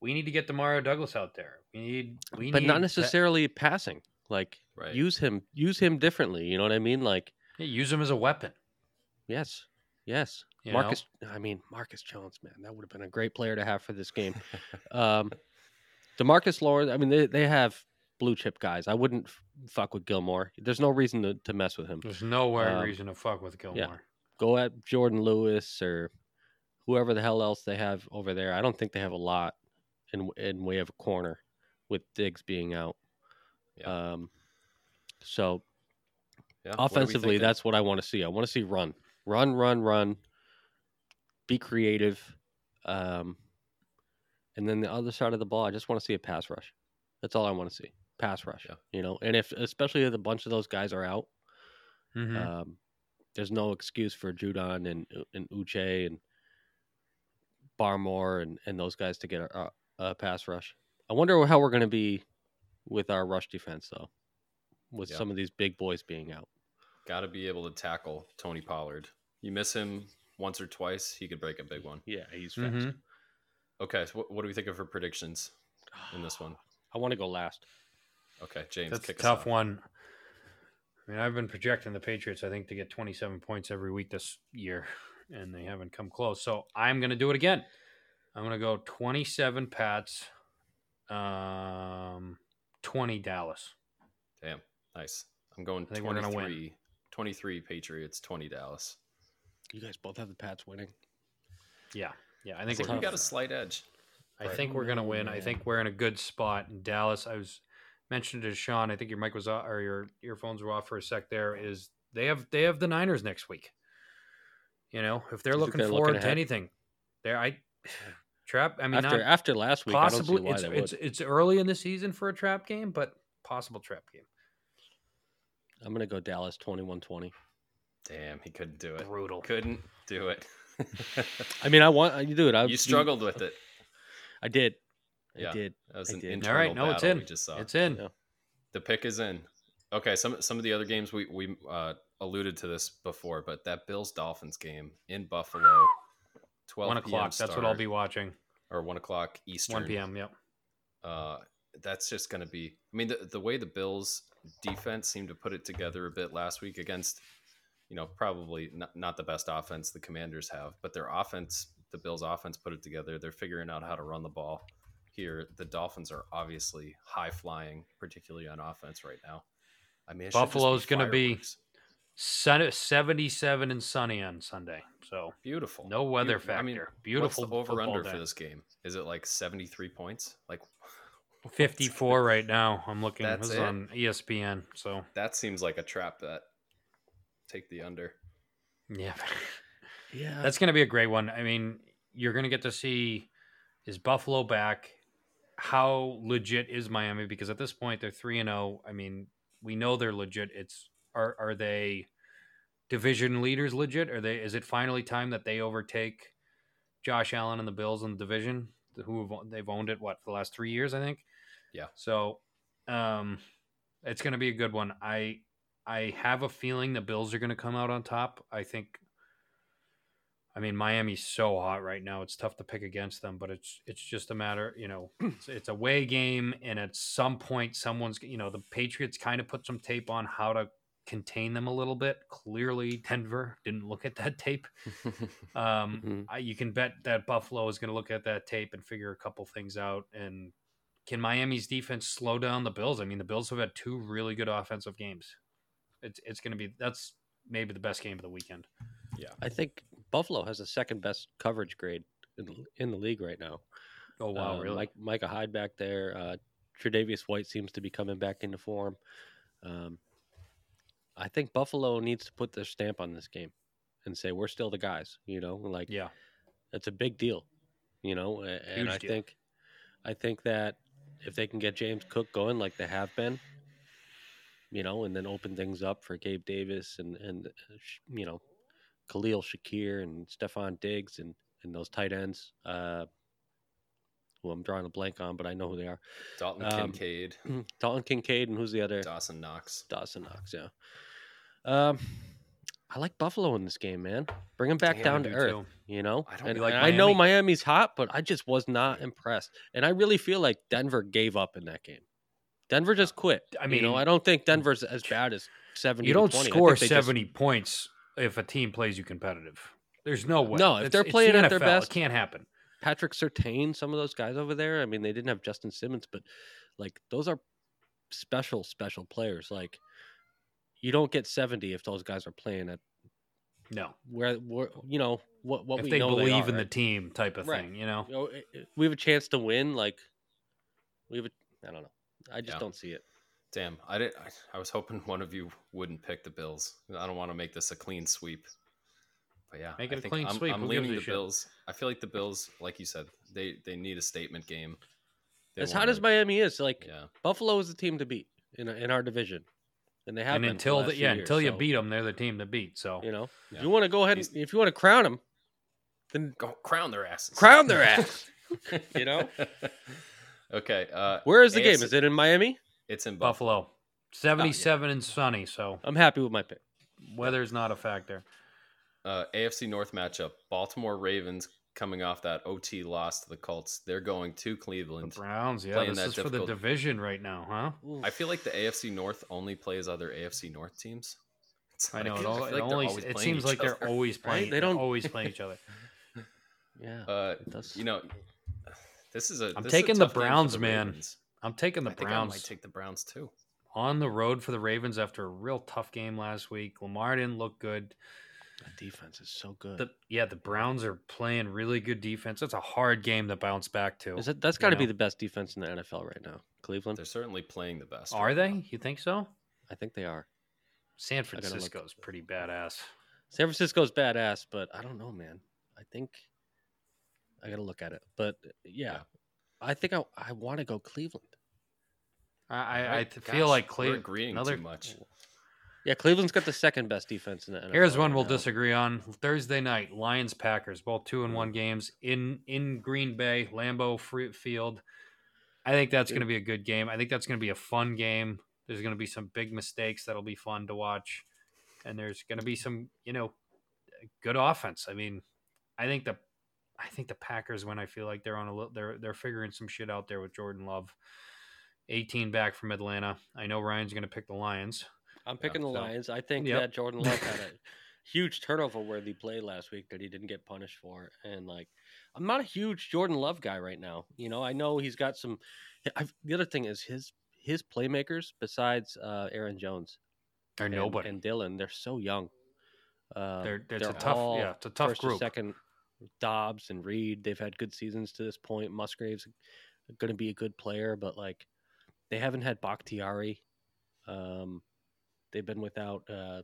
we need to get Demario Douglas out there. We need, we but need not that- necessarily passing. Like Right. use him, use him differently. You know what I mean? Like yeah, use him as a weapon. yes, yes. You know? Marcus, I mean Marcus Jones, man, that would have been a great player to have for this game. um, Demarcus Lawrence. I mean, they they have blue chip guys. I wouldn't f- fuck with Gilmore. There's no reason to, to mess with him. There's no way Um, reason to fuck with Gilmore. Go at Jourdan Lewis or whoever the hell else they have over there. I don't think they have a lot in in way of a corner with Diggs being out. Yeah. Um, so Yeah, what offensively, thinking? that's what I want to see. I want to see run, run, run, run. Be creative, um, and then the other side of the ball, I just want to see a pass rush. That's all I want to see. Pass rush. Yeah. You know, and if especially if a bunch of those guys are out, Mhm. um, there's no excuse for Judon and and Uche and Barmore and, and those guys to get a, a, a pass rush. I wonder how we're going to be with our rush defense though, with Yeah. some of these big boys being out. Got to be able to tackle Tony Pollard. You miss him once or twice, he could break a big one. Yeah, he's Mhm. Okay, so what, what do we think of for predictions in this one? I want to go last. Okay, James, That's a us tough off. one. I mean, I've been projecting the Patriots, I think, to get 27 points every week this year, and they haven't come close. So I'm going to do it again. I'm going to go 27 Pats, um, 20 Dallas. Damn, nice. I'm going I think we're gonna 23, win. 23 Patriots, 20 Dallas. You guys both have the Pats winning. Yeah, yeah. I I think think we're got a slight edge. I Right. think we're going to win. I think we're in a good spot in Dallas. I was mentioned to Sean. I think your mic was off, or your earphones were off for a sec. There is they have they have the Niners next week. You know, if they're looking they're looking forward to anything, there I trap. I mean, after not after last week, possibly don't see why it's it's it's early in the season for a trap game, but possible trap game. I'm gonna go Dallas 21-20. Damn, he couldn't do it. Brutal. Couldn't do it. I mean, I want you do it. I, you struggled with it. I did. Yeah. I did. That was I an did. internal All right, no, it's battle in. we just saw. It's in. Yeah. The pick is in. Okay, some some of the other games we we uh, alluded to this before, but that Bills Dolphins game in Buffalo, twelve One PM o'clock. That's what I'll be watching. or one o'clock Eastern. One p.m. Yep. Uh, that's just going to be. I mean, the the way the Bills defense seemed to put it together a bit last week against, you know, probably not, not the best offense the Commanders have, but their offense, the Bills' offense, put it together. They're figuring out how to run the ball. Here, the Dolphins are obviously high flying, particularly on offense right now. I mean, it should just be Buffalo's gonna be- Sun- Seventy-seven and sunny on Sunday. So beautiful. no weather Beautiful. I mean, factor. Beautiful over under day. for this game? Is it like seventy three points? Like 54 right now. I'm looking. That's this it? on ESPN. So That seems like a trap bet. Take the under. yeah, Yeah. that's going to be a great one. I mean, you're going to get to see is Buffalo back? How legit is Miami? Because at this point they're three and zero. I mean, we know they're legit. It's are are they division leaders legit? Are they? Is it finally time that they overtake Josh Allen and the Bills in the division? Who have, they've owned it what for the last three years? I think. Yeah. So, um, it's going to be a good one. I I have a feeling the Bills are going to come out on top. I think. I mean, Miami's so hot right now; it's tough to pick against them. But it's it's just a matter, you know, it's, it's a way game, and at some point, someone's, you know, the Patriots kind of put some tape on how to contain them a little bit. Clearly, Denver didn't look at that tape. Um, Mhm. I, you can bet that Buffalo is going to look at that tape and figure a couple things out. And can Miami's defense slow down the Bills? I mean, the Bills have had two really good offensive games. It's it's going to be that's maybe the best game of the weekend. Yeah, I think Buffalo has the second best coverage grade in, the- in the league right now. Oh wow, Uh, really? Mike, Micah Hyde back there. Uh, Tre'Davious White seems to be coming back into form. Um, I think Buffalo needs to put their stamp on this game and say we're still the guys. You know, like yeah, it's a big deal. You know, and Huge I deal. think, I think that if they can get James Cook going like they have been, you know, and then open things up for Gabe Davis and and uh, you know, Khalil Shakir and Stefon Diggs and and those tight ends. Uh, who I'm drawing a blank on, but I know who they are. Dalton Um, Kincaid, Dalton Kincaid and who's the other? Dawson Knox. Dawson Knox. Yeah. Um, I like Buffalo in this game, man. Bring them back Damn, down to earth. too. You know, I don't and, like and I know Miami's hot, but I just was not impressed. And I really feel like Denver gave up in that game. Denver just quit. I mean, you know, I don't think Denver's as bad as seventy. You don't 20. Score they just- 70 points if a team plays you competitive. There's no way. No, if It's- they're playing the at their best- it can't happen. Patrick Surtain, some of those guys over there. I mean, they didn't have Justin Simmons, but like those are special, special players. Like you don't get seventy if those guys are playing at No. where, where you know what what if we they know believe are, in the team type of Right. thing, you know? You know, we have a chance to win. Like we have, a, I don't know. I just Yeah. don't see it. Damn, I did. I, I was hoping one of you wouldn't pick the Bills. I don't want to make this a clean sweep. But yeah, Make it I a think clean I'm, sweep. I'm Who leaning the shit? Bills. I feel like the Bills, like you said, they they need a statement game. They as hot wanna- as Miami is, like Yeah, Buffalo is the team to beat in in our division, and they have And been until the the, yeah, few until you so, beat them, they're the team to beat. So You know, Yeah. if you want to go ahead, and, if you want to crown them, then go crown their asses. crown their ass. you know, okay. Uh, where is the game? Is it in Miami? It's in Buffalo. Buffalo, seventy-seven and sunny. So I'm happy with my pick. weather's not a factor. Uh, AFC North matchup: Baltimore Ravens coming off that OT loss to the Colts. They're going to The Cleveland. Browns, yeah, playing this that is for the division right now, huh? I feel like the AFC North only plays other AFC North teams. It's I know it. All, feel it, like they're always, always it seems each like they're always playing. They They don't- don't always play each other. Yeah, Uh, you know, this is a. I'm this is a taking the tough game for Browns, the man. Ravens. I'm taking the I think I Browns might take the Browns too. on the road for the Ravens after a real tough game last week. Lamar didn't look good. the defense is so good. The yeah, the Browns are playing really good defense. That's a hard game to bounce back to. is it, that's you got to be the best defense in the NFL right now. Cleveland, They're certainly playing the best. Are right they? now. You think so? I think they are. San gotta. Francisco's pretty badass. San Francisco's badass, but I don't know, man. I think I got to look at it. But yeah, Yeah. I think I I want to go Cleveland. I I, I Right, th- feel like Cleveland. agreeing Another too much. Yeah, Cleveland's got the second best defense in the NFL. Here's one right we'll now. disagree on. Thursday night, Lions Packers, both two and one games in in Green Bay, Lambeau Free Field. I think that's going to be a good game. I think that's going to be a fun game. There's going to be some big mistakes that'll be fun to watch, and there's going to be some you know good offense. I mean, I think the I think the Packers when I feel like they're on a little they're they're figuring some shit out there with Jordan Love. 18 back from Atlanta. I know Ryan's going to pick the Lions. I'm picking the so- Lions. I think Yep. that Jordan Love had a huge turnover worthy play last week that he didn't get punished for. And like, I'm not a huge Jordan Love guy right now. You know, I know he's got some. I've, the other thing is his his playmakers besides uh, Aaron Jones and, nobody. and Dillon, they're so young. Uh, They're- it's a they're tough- yeah, it's a tough group. second, Doubs and Reed, they've had good seasons to this point. Musgrave's going to be a good player, but like they haven't had Bakhtiari. Um, they've been without. Uh,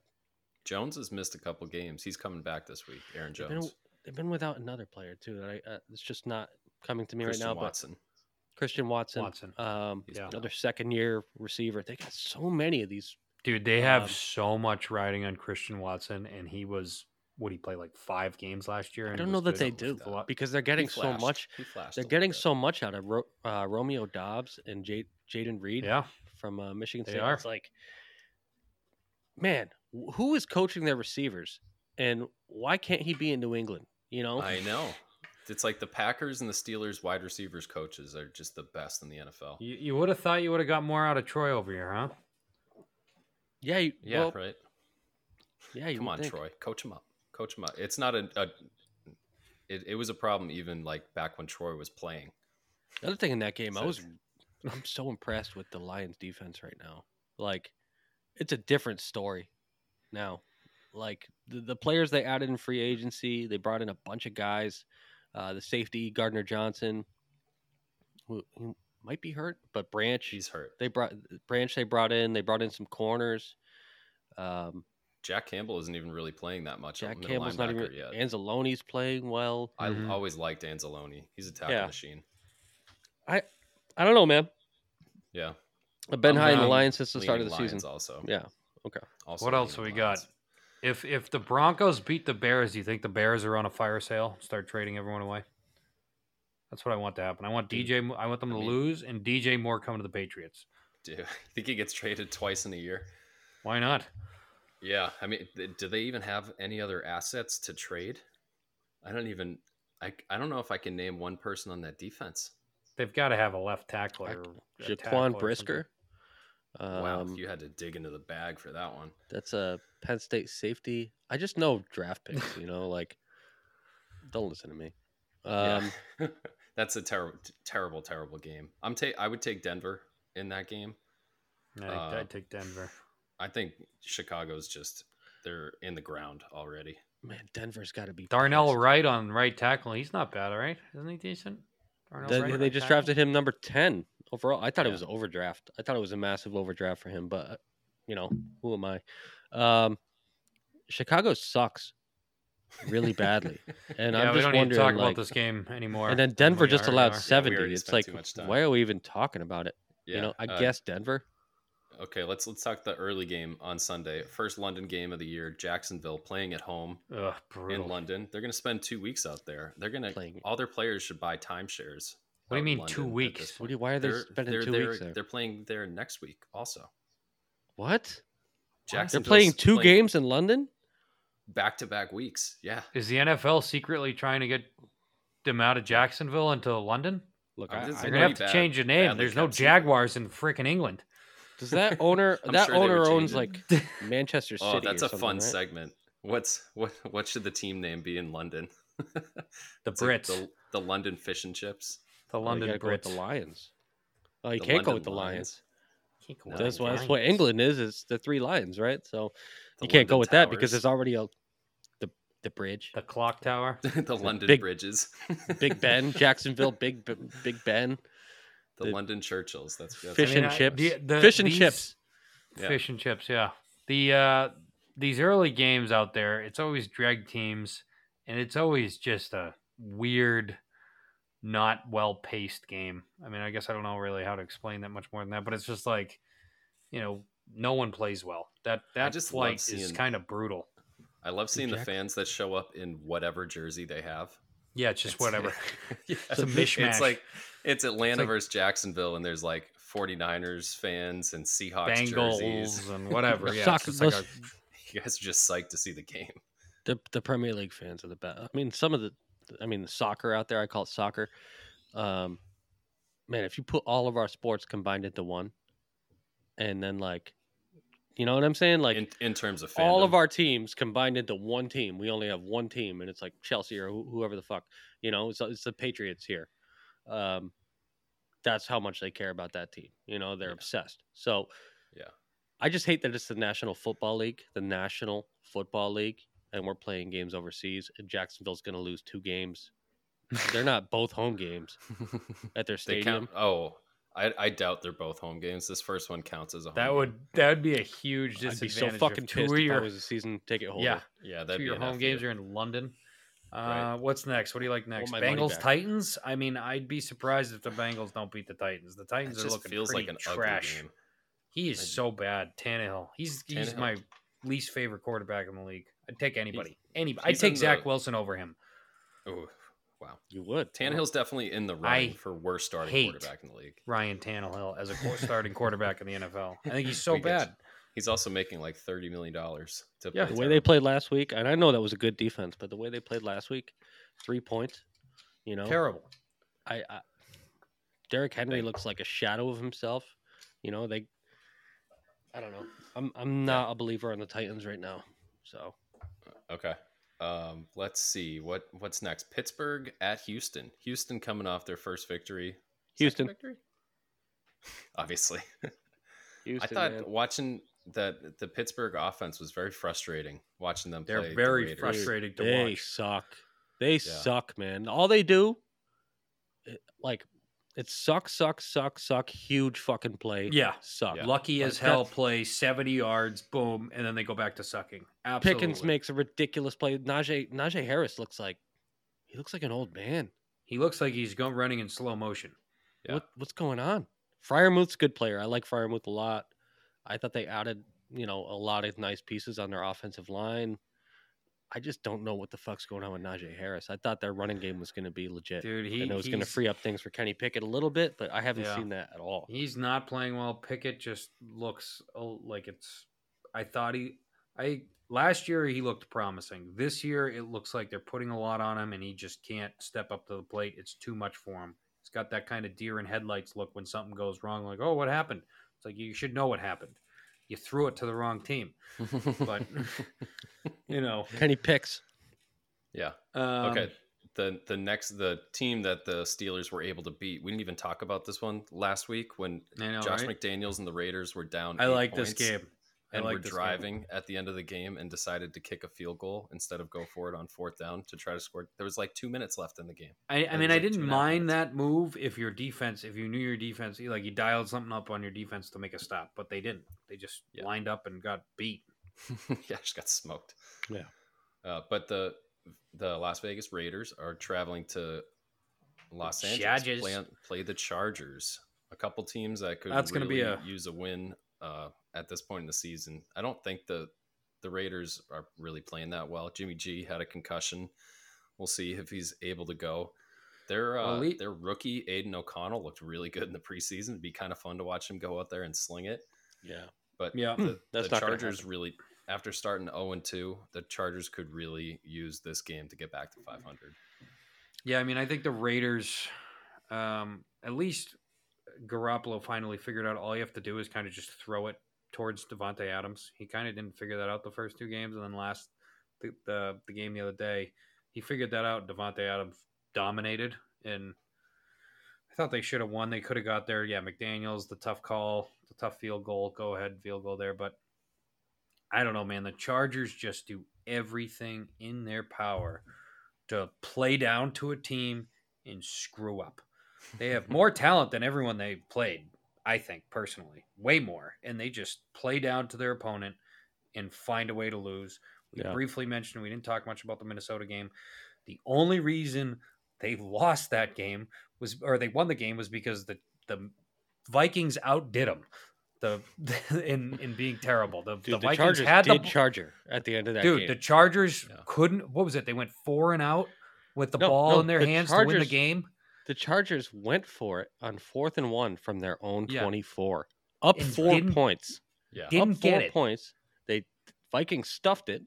Jones has missed a couple games. He's coming back this week. Aaron they've Jones, been, they've been without another player too. That I, uh, it's just not coming to me Christian right now. Watson. But Christian Watson, Watson. Um, Yeah. another second year receiver. They got so many of these. Dude, they have Um, so much riding on Christian Watson, and he was what he play like five games last year. I don't know that they with do a lot- because they're getting so much. They're getting so much out of Ro- uh, Romeo Doubs and J- Jayden Reed Yeah, from uh, Michigan They State. are. It's like, man, who is coaching their receivers, and why can't he be in New England? You know, I know. It's like the Packers and the Steelers wide receivers coaches are just the best in the NFL. you, you would have thought you would have got more out of Troy over here, huh? yeah, you, Yeah, well, right. yeah. You Come on, think. Troy. Coach him up. Coach. It's not a. a it, it was a problem even like back when Troy was playing. Another thing in that game, I was, I'm so impressed with the Lions defense right now. Like, it's a different story now. Like the, the players they added in free agency, they brought in a bunch of guys. Uh, the safety Gardner Johnson, who, who might be hurt, but Branch He's hurt. they brought Branch they brought in. They brought in some corners. Um, Jack Campbell isn't even really playing that much. Jack middle Campbell's not even. linebacker yet. Anzalone's playing well. I Mhm. always liked Anzalone. He's a tackle Yeah. machine. I I don't know, man. Yeah. I've been I'm high in the leaning- Lions since the start of the leaning season. Also. Yeah. Okay. Also What else leaning we got? If if the Broncos beat the Bears, do you think the Bears are on a fire sale? Start trading everyone away. That's what I want to happen. I want DJ. I want them I to mean- lose, and DJ Moore coming to the Patriots. Do you think he gets traded twice in a year? Why not? Yeah. I mean, do they even have any other assets to trade? I don't even. I, I don't know if I can name one person on that defense. They've got to have a left tackle or a Jaquan something. Brisker. Um, wow, you had to dig into the bag for that one. That's a Penn State safety. I just know draft picks, you know, like don't listen to me. Um, yeah. That's a terrible, terrible, terrible game. I'm ta- I would take Denver in that game. I, Uh, I'd take Denver. I think Chicago's just they're in the ground already. man, Denver's got to be Darnell pissed. Wright on right tackle. He's not bad, all right? Isn't he decent? Darnell They, Wright, they just tackle? drafted him number 10 overall. I thought it was an overdraft. I thought it was a massive overdraft for him, but uh, you know, who am I? Um, Chicago sucks really badly. And yeah, I'm we just don't need to wondering talk like, about this game anymore. and then Denver just allowed are. 70. already it's like too much time. why are we even talking about it? Yeah, You know, I uh, guess Denver. Okay, let's let's talk the early game on Sunday. First London game of the year. Jacksonville playing at home Ugh, in London. They're going to spend two weeks out there. They're going to Playing- all their players should buy timeshares. What do you mean, two London at weeks? What do you, why are they They're, spending they're two there- weeks there? They're playing there next week also. What? They're playing two games in London? back to back weeks. Yeah. Is the NFL secretly trying to get them out of Jacksonville into London? Look, I, I They're gonna have to bad- change the name. There's no. Jaguars in freaking England. Does that owner that sure owner owns like Manchester oh, City? Oh, that's or a fun right? segment. What's what what should the team name be in London? The It's like Brits, the, the London Fish and Chips. the Oh, London gotta go with Brits. the Lions. Oh, you The can't go with the Lions. Can't go No, with That's the what that's what England is. Is the three lions, right? So The you can't go London with that because Towers. there's already a the the bridge. The clock tower. the London Big- Bridges. Big Ben, Jacksonville, Big Big Ben, the, the- London Churchills. That's, that's fish I mean, and I- chips, the- the- fish and these- chips. Yeah. Fish and chips, yeah. The uh these early games out there, it's always drag teams and it's always just a weird not well paced game. I mean, I guess I don't know really how to explain that much more than that, but it's just like, you know, no one plays well. That that just love flight is kind of brutal. I love seeing the Jack- fans that show up in whatever jersey they have. Yeah, it's just It's- whatever. Yeah. It's a mishmash. It's like it's Atlanta like- versus Jacksonville, and there's like 49ers fans and Seahawks Bengals jerseys. and whatever. Yeah, Soccer- it's like those- a- You guys are just psyched to see the game. The the Premier League fans are the best. I mean, some of the, I mean, the soccer out there. I call it soccer. Um, man, if you put all of our sports combined into one, and then like, you know what I'm saying? Like in, in terms of all of our teams combined into one team. We only have one team, and it's like Chelsea or who- whoever the fuck. You know, it's, it's the Patriots here. Um, that's how much they care about that team. You know, they're Yeah. obsessed. So, Yeah. I just hate that it's the National Football League, the National Football League, and we're playing games overseas. And Jacksonville's going to lose two games. They're not both home games at their they stadium. count. Oh, I, I doubt they're both home games. This first one counts as a home. that game. would that would be a huge I'd be disadvantage. so if fucking two pissed of if I was a season ticket holder. yeah, yeah, two that'd of be your home games you. are in London. Uh, Right. What's next? What do you like next? my Bengals. Titans. I mean, I'd be surprised if the Bengals don't beat the Titans. The It Titans are looking feels pretty like an trash. ugly game. He is I- so bad. Tannehill. He's he's my least favorite quarterback in the league. I'd take anybody. Anybody. I'd take Zach the- Wilson over him. Oh, wow. You would. Tannehill's definitely in the running I for worst starting quarterback in the league. Ryan Tannehill as a starting quarterback in the NFL. I think he's so We get bad. He's also making like thirty million dollars to Yeah. play the way they played last week, and I know that was a good defense, but the way they played last week, three points, you know, Terrible. I, I Derrick Henry Thank- looks like a shadow of himself. You know, they, I don't know. I'm I'm not a believer on the Titans right now. So Okay. Um, let's see what what's next. Pittsburgh at Houston. Houston coming off their first victory. Second Houston. victory. Obviously, Houston, I thought man. watching that the Pittsburgh offense was very frustrating. Watching them, They're play the very Raiders. frustrating to watch. they watch. suck. They suck, man. All they do, it- like, it suck, suck, suck, suck. Huge fucking play. Yeah. suck. Yeah. Lucky as Like, hell play 70 yards, boom, and then they go back to sucking. Absolutely. Pickens makes a ridiculous play. Najee Najee Harris looks like he looks like an old man. He looks like he's going running in slow motion. Yeah. What what's going on? Freiermuth's a good player. I like Fryermuth a lot. I thought they added, you know, a lot of nice pieces on their offensive line. I just don't know what the fuck's going on with Najee Harris. I thought their running game was going to be legit. Dude, he, and it was going to free up things for Kenny Pickett a little bit, but I haven't Yeah. seen that at all. He's not playing well. Pickett just looks oh, like it's. I thought he. I last year he looked promising. This year it looks like they're putting a lot on him and he just can't step up to the plate. It's too much for him. He's got that kind of deer in headlights look when something goes wrong like, "Oh, what happened?" It's like you should know what happened. You threw it to the wrong team. But you know, Kenny picks. yeah. um, Okay. The the next the team that the Steelers were able to beat. We didn't even talk about this one last week when know, Josh right? McDaniels and the Raiders were down. I eight like this game. I And like were this game. driving at the end of the game and decided to kick a field goal instead of go for it on fourth down to try to score. There was like two minutes left in the game. I, I mean, was I like didn't two and a half mind that move if your defense, if you knew your defense, like you dialed something up on your defense to make a stop, but they didn't. They just Yeah. lined up and got beat. yeah, just got smoked. Yeah. Uh, but the the Las Vegas Raiders are traveling to Los Angeles to play, play the Chargers. A couple teams that could That's gonna be a- use a win uh, at this point in the season. I don't think the the Raiders are really playing that well. Jimmy G had a concussion. We'll see if he's able to go. Their uh, Elite- their rookie Aidan O'Connell looked really good in the preseason. It'd be kind of fun to watch him go out there and sling it. Yeah. But Yeah. the, That's the not Chargers really, after starting 0 and 2, the Chargers could really use this game to get back to 500. Yeah, I mean, I think the Raiders, um, at least Garoppolo finally figured out all you have to do is kind of just throw it towards Davante Adams. He kind of didn't figure that out the first two games, and then last the the, the game the other day, he figured that out. Davante Adams dominated, and I thought they should have won. They could have got there. Yeah, McDaniel's the tough call, the tough field goal, go ahead field goal there, but I don't know, man. The Chargers just do everything in their power to play down to a team and screw up. They have more talent than everyone they've played, I think, personally. Way more. And they just play down to their opponent and find a way to lose. We Yeah. briefly mentioned, we didn't talk much about the Minnesota game. The only reason they lost that game was, or they won the game, was because the, the Vikings outdid them. The in in being terrible, the, Dude, the the, Vikings Chargers had the Charger at the end of that dude. game. The Chargers Yeah. couldn't. What was it? They went four and out with the No, ball no, in their the hands to win the game. The Chargers went for it on fourth and one from their own Yeah. 24, up And four didn't- points. Yeah. Didn't up four get it. points. They Vikings stuffed it.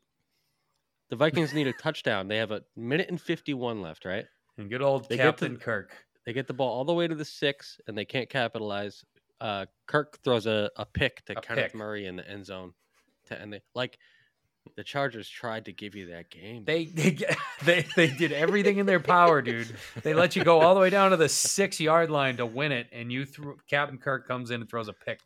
The Vikings need a touchdown. They have a minute and 51 left, right? And good old They get to- Captain Kirk. They get the ball all the way to the six, and they can't capitalize. Uh, Kirk throws a, a pick to A Kenneth pick. Murray in the end zone, to end it. Like the Chargers tried to give you that game. They they they they did everything in their power, dude. They let you go all the way down to the six yard line to win it, and you threw Captain Kirk comes in and throws a pick.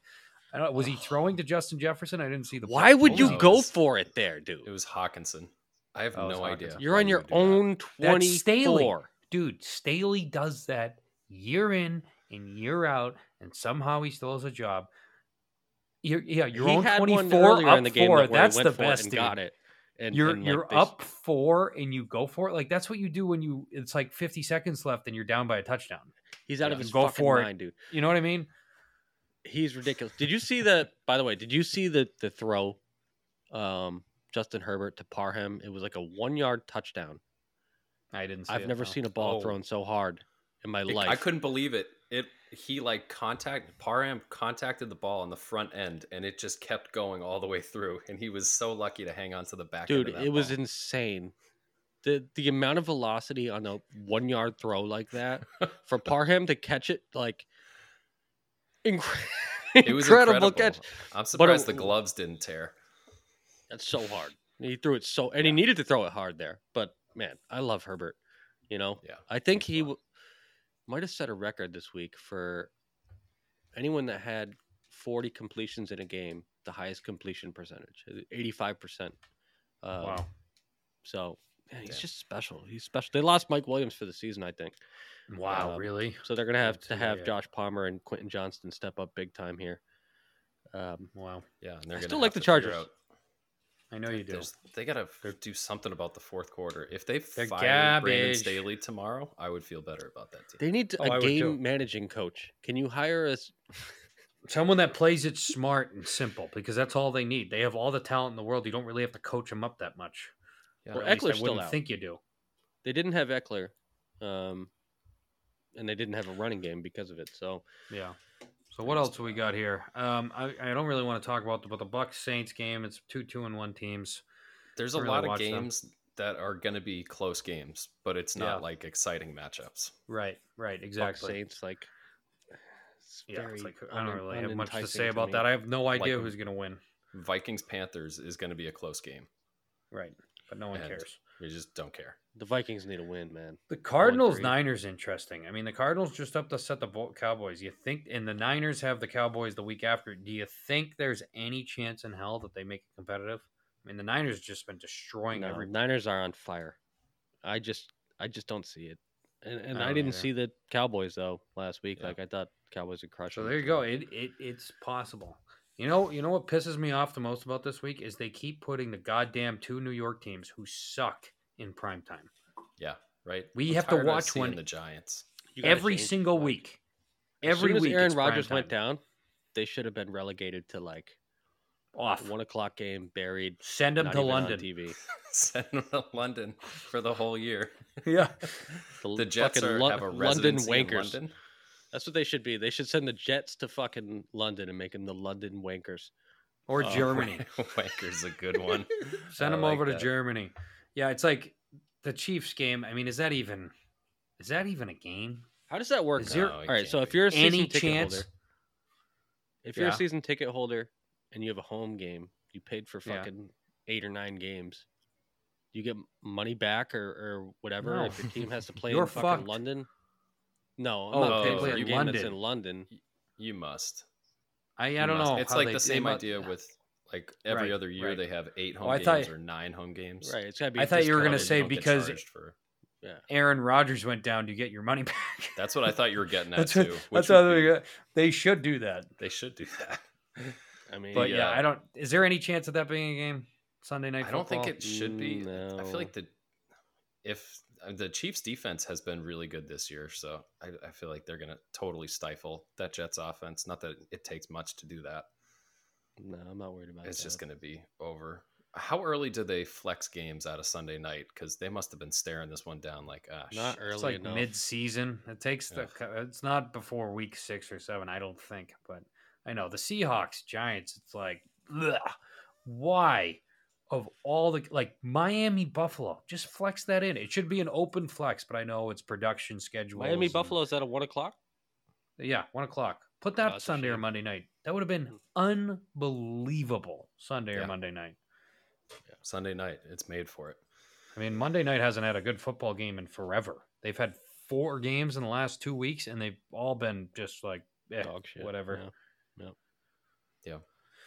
I don't. Was he throwing to Justin Jefferson? I didn't see the. pick. Why would you was No, go it's- for it there, dude? It was Hockenson. I have Oh, no idea. You're on your would own That's Staley. 24. dude? Staley does that year in and year out, and somehow he still has a job. Yeah, you're, yeah, your he own had twenty one four up in the game four. that That's the best. and dude. got it. And you're and, like, you're they up four and you go for it. Like that's what you do when you it's like 50 seconds left and you're down by a touchdown. He's out yeah, of his go fucking for it. mind, dude. You know what I mean? He's ridiculous. Did you see the? By the way, did you see the the throw? Um, Justin Herbert to Parham. It was like a one yard touchdown. I didn't. See I've it, never no. seen a ball Oh, thrown so hard in my It- life. I couldn't believe it. It he like contact Parham contacted the ball on the front end and it just kept going all the way through and he was so lucky to hang on to the back end dude it was insane the the amount of velocity on a one yard throw like that for parham to catch it like incre- it was incredible, incredible. catch I'm surprised the uh, gloves didn't tear. that's so hard he threw it so and he needed to throw it hard there but man i love herbert you know Yeah. i think he fun. W- might have set a record this week for anyone that had 40 completions in a game the highest completion percentage 85% um, Wow. So man, he's Damn. just special. He's special. They lost Mike Williams for the season, I think. Wow, Um, really? So they're gonna have to who have they- Josh Palmer and Quentin Johnston step up big time here. Um, Wow. Yeah, and they're I still like the to Chargers. out- I know you do. there's- They gotta do something about the fourth quarter. If they They're fire Brandon. Staley tomorrow, I would feel better about that team. they need Oh, a I game managing coach. Can you hire us? Someone that plays it smart and simple because that's all they need. They have all the talent in the world. You don't really have to coach them up that much. Yeah. Well, Or at I Ekeler's still out. think you do. They didn't have Eckler, um, and they didn't have a running game because of it. So Yeah. So what else do we got here? Um, I, I don't really want to talk about the but the Bucs Saints game. It's two two and one teams. There's a really lot of watch them. games that are going to be close games, but it's not Yeah. like exciting matchups. Right, right, Fuck exactly. Saints like. It's Yeah, it's like I don't un- really have much to say about me. that. I have no idea Like- who's going to win. Vikings Panthers is going to be a close game. Right, but no one And cares. We just don't care. The Vikings need a win, man. The Cardinals. Niners interesting. I mean, the Cardinals just up to set the Bo- Cowboys. You think, and the Niners have the Cowboys the week after. Do you think there's any chance in hell that they make it competitive? I mean, the Niners just been destroying No, every. Niners are on fire. I just, I just don't see it. And, and I I, didn't either. see the Cowboys though last week. Yeah. Like I thought Cowboys would crush. So there you go. It, it it's possible. You know, you know what pisses me off the most about this week is they keep putting the goddamn two New York teams who suck in prime time Yeah, right. We I'm have to tired of watch one- the Giants. Every single like, week. As Every soon as week, Aaron it's Rodgers went down, they should have been relegated to like off. one o'clock game, buried. Send them to London. TV. Send them to London for the whole year. Yeah, The Jets are, Lo- have a London residency in wankers. London. That's what they should be. They should send the Jets to fucking London and make them the London Wankers. or Oh, Germany. Wanker's a good one. Send I them like over to. Germany. Yeah, it's like the Chiefs game. I mean, is that even is that even a game? How does that work? Is there- No, All right, so if you're a season Any ticket chance? holder, if you're Yeah. a season ticket holder and you have a home game, you paid for Yeah. fucking eight or nine games. You get money back or, or whatever No. if your team has to play in fucking fucked. London. No, I'm Oh, not paying for a in game that's London. in London. You must. I You I don't must. know. It's how like they- the same mu- idea with like every Right, other year right. they have eight home Oh, games thought- or nine home games. Right, it's gotta be. I thought you were gonna say because- charged for- Aaron Rodgers went down to get your money back. that's what I thought you were getting at that's too. what, that's would what be- they, they should do that. they should do that. I mean, But The, yeah, uh, I don't. Is there any chance of that being a game Sunday night? I don't think it should be. I feel like the if uh, the Chiefs defense has been really good this year, so I, I feel like they're gonna totally stifle that Jets offense. Not that it takes much to do that. No, I'm not worried about it. It's that. just gonna be over. How early do they flex games out of Sunday night? Because they must have been staring this one down like, ah, not shit. early It's like enough. mid-season. It takes the. It's not before week six or seven. I don't think, but I know the Seahawks, Giants. It's like, ugh, why? Of all the like Miami, Buffalo, just flex that in. It should be an open flex, but I know it's production schedule. Miami Buffalo is at a one o'clock. Yeah, one o'clock. Put that that's a Sunday or. Monday night. That would have been unbelievable Sunday or Monday night. Sunday night. It's made for it. I mean, Monday night hasn't had a good football game in forever. They've had four games in the last two weeks, and they've all been just like eh, Dog shit. whatever. yeah. Yeah.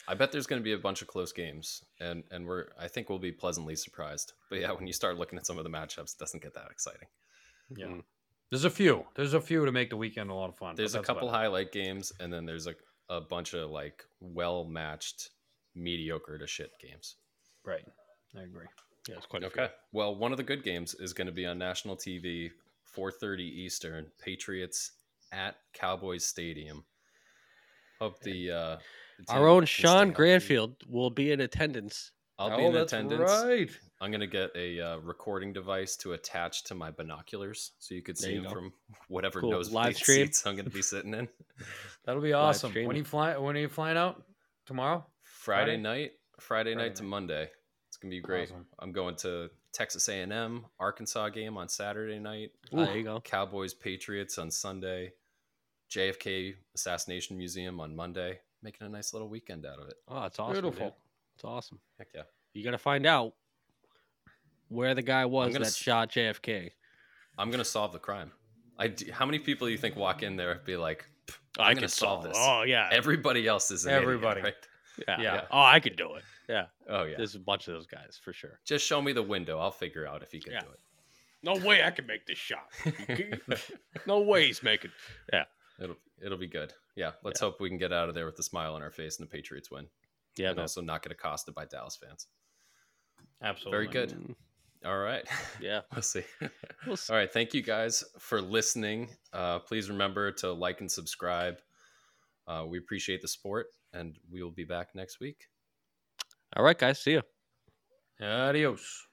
I bet there's going to be a bunch of close games, and and we're I think we'll be pleasantly surprised. But yeah, when you start looking at some of the matchups, it doesn't get that exciting. Yeah. Mm. There's a few. There's a few to make the weekend a lot of fun. There's a couple highlight games, and then there's a a bunch of like well matched, mediocre to shit games. Right. I agree. Yeah, it's quite. Okay. Well, one of the good games is going to be on national TV, 4:30 Eastern. Patriots at Cowboys Stadium. Hope the uh, the Our own Sean. Granfield will be in attendance. I'll be Oh, in that's attendance. Right. I'm gonna get a uh, recording device to attach to my binoculars, so you could see you from whatever Cool. nosebleed Live stream. seats I'm gonna be sitting in. That'll be awesome. streaming. When you fly? When are you flying out? Tomorrow? Friday, Friday? night, Friday, Friday night to night. Monday. It's gonna be great. Awesome. I'm going to Texas A&M, Arkansas game on Saturday night. Ah, there you go. Cowboys Patriots on Sunday. JFK Assassination Museum on Monday. Making a nice little weekend out of it. Oh, it's awesome. Beautiful. dude. It's awesome. Heck yeah. You got to find out where the guy was that s- shot JFK. I'm gonna solve the crime. I d- how many people do you think walk in there and be like, I I'm can gonna solve this. Oh yeah, Everybody else is an idiot, Everybody. right? yeah. yeah. Oh, I could do it. Yeah, Oh yeah. there's a bunch of those guys for sure. Just show me the window. I'll figure out if you can Yeah. do it. No way I can make this shot. no way he's making. Yeah, It'll it'll be good. Yeah. Let's hope we can get out of there with a smile on our face and the Patriots win. Yeah. and man. also not get accosted by Dallas fans. Absolutely. Very good. Mm, All right. Yeah. we'll see. We'll see. All right. Thank you guys for listening. Uh, please remember to like and subscribe. Uh, we appreciate the support, and we will be back next week. All right, guys. See you. Adios.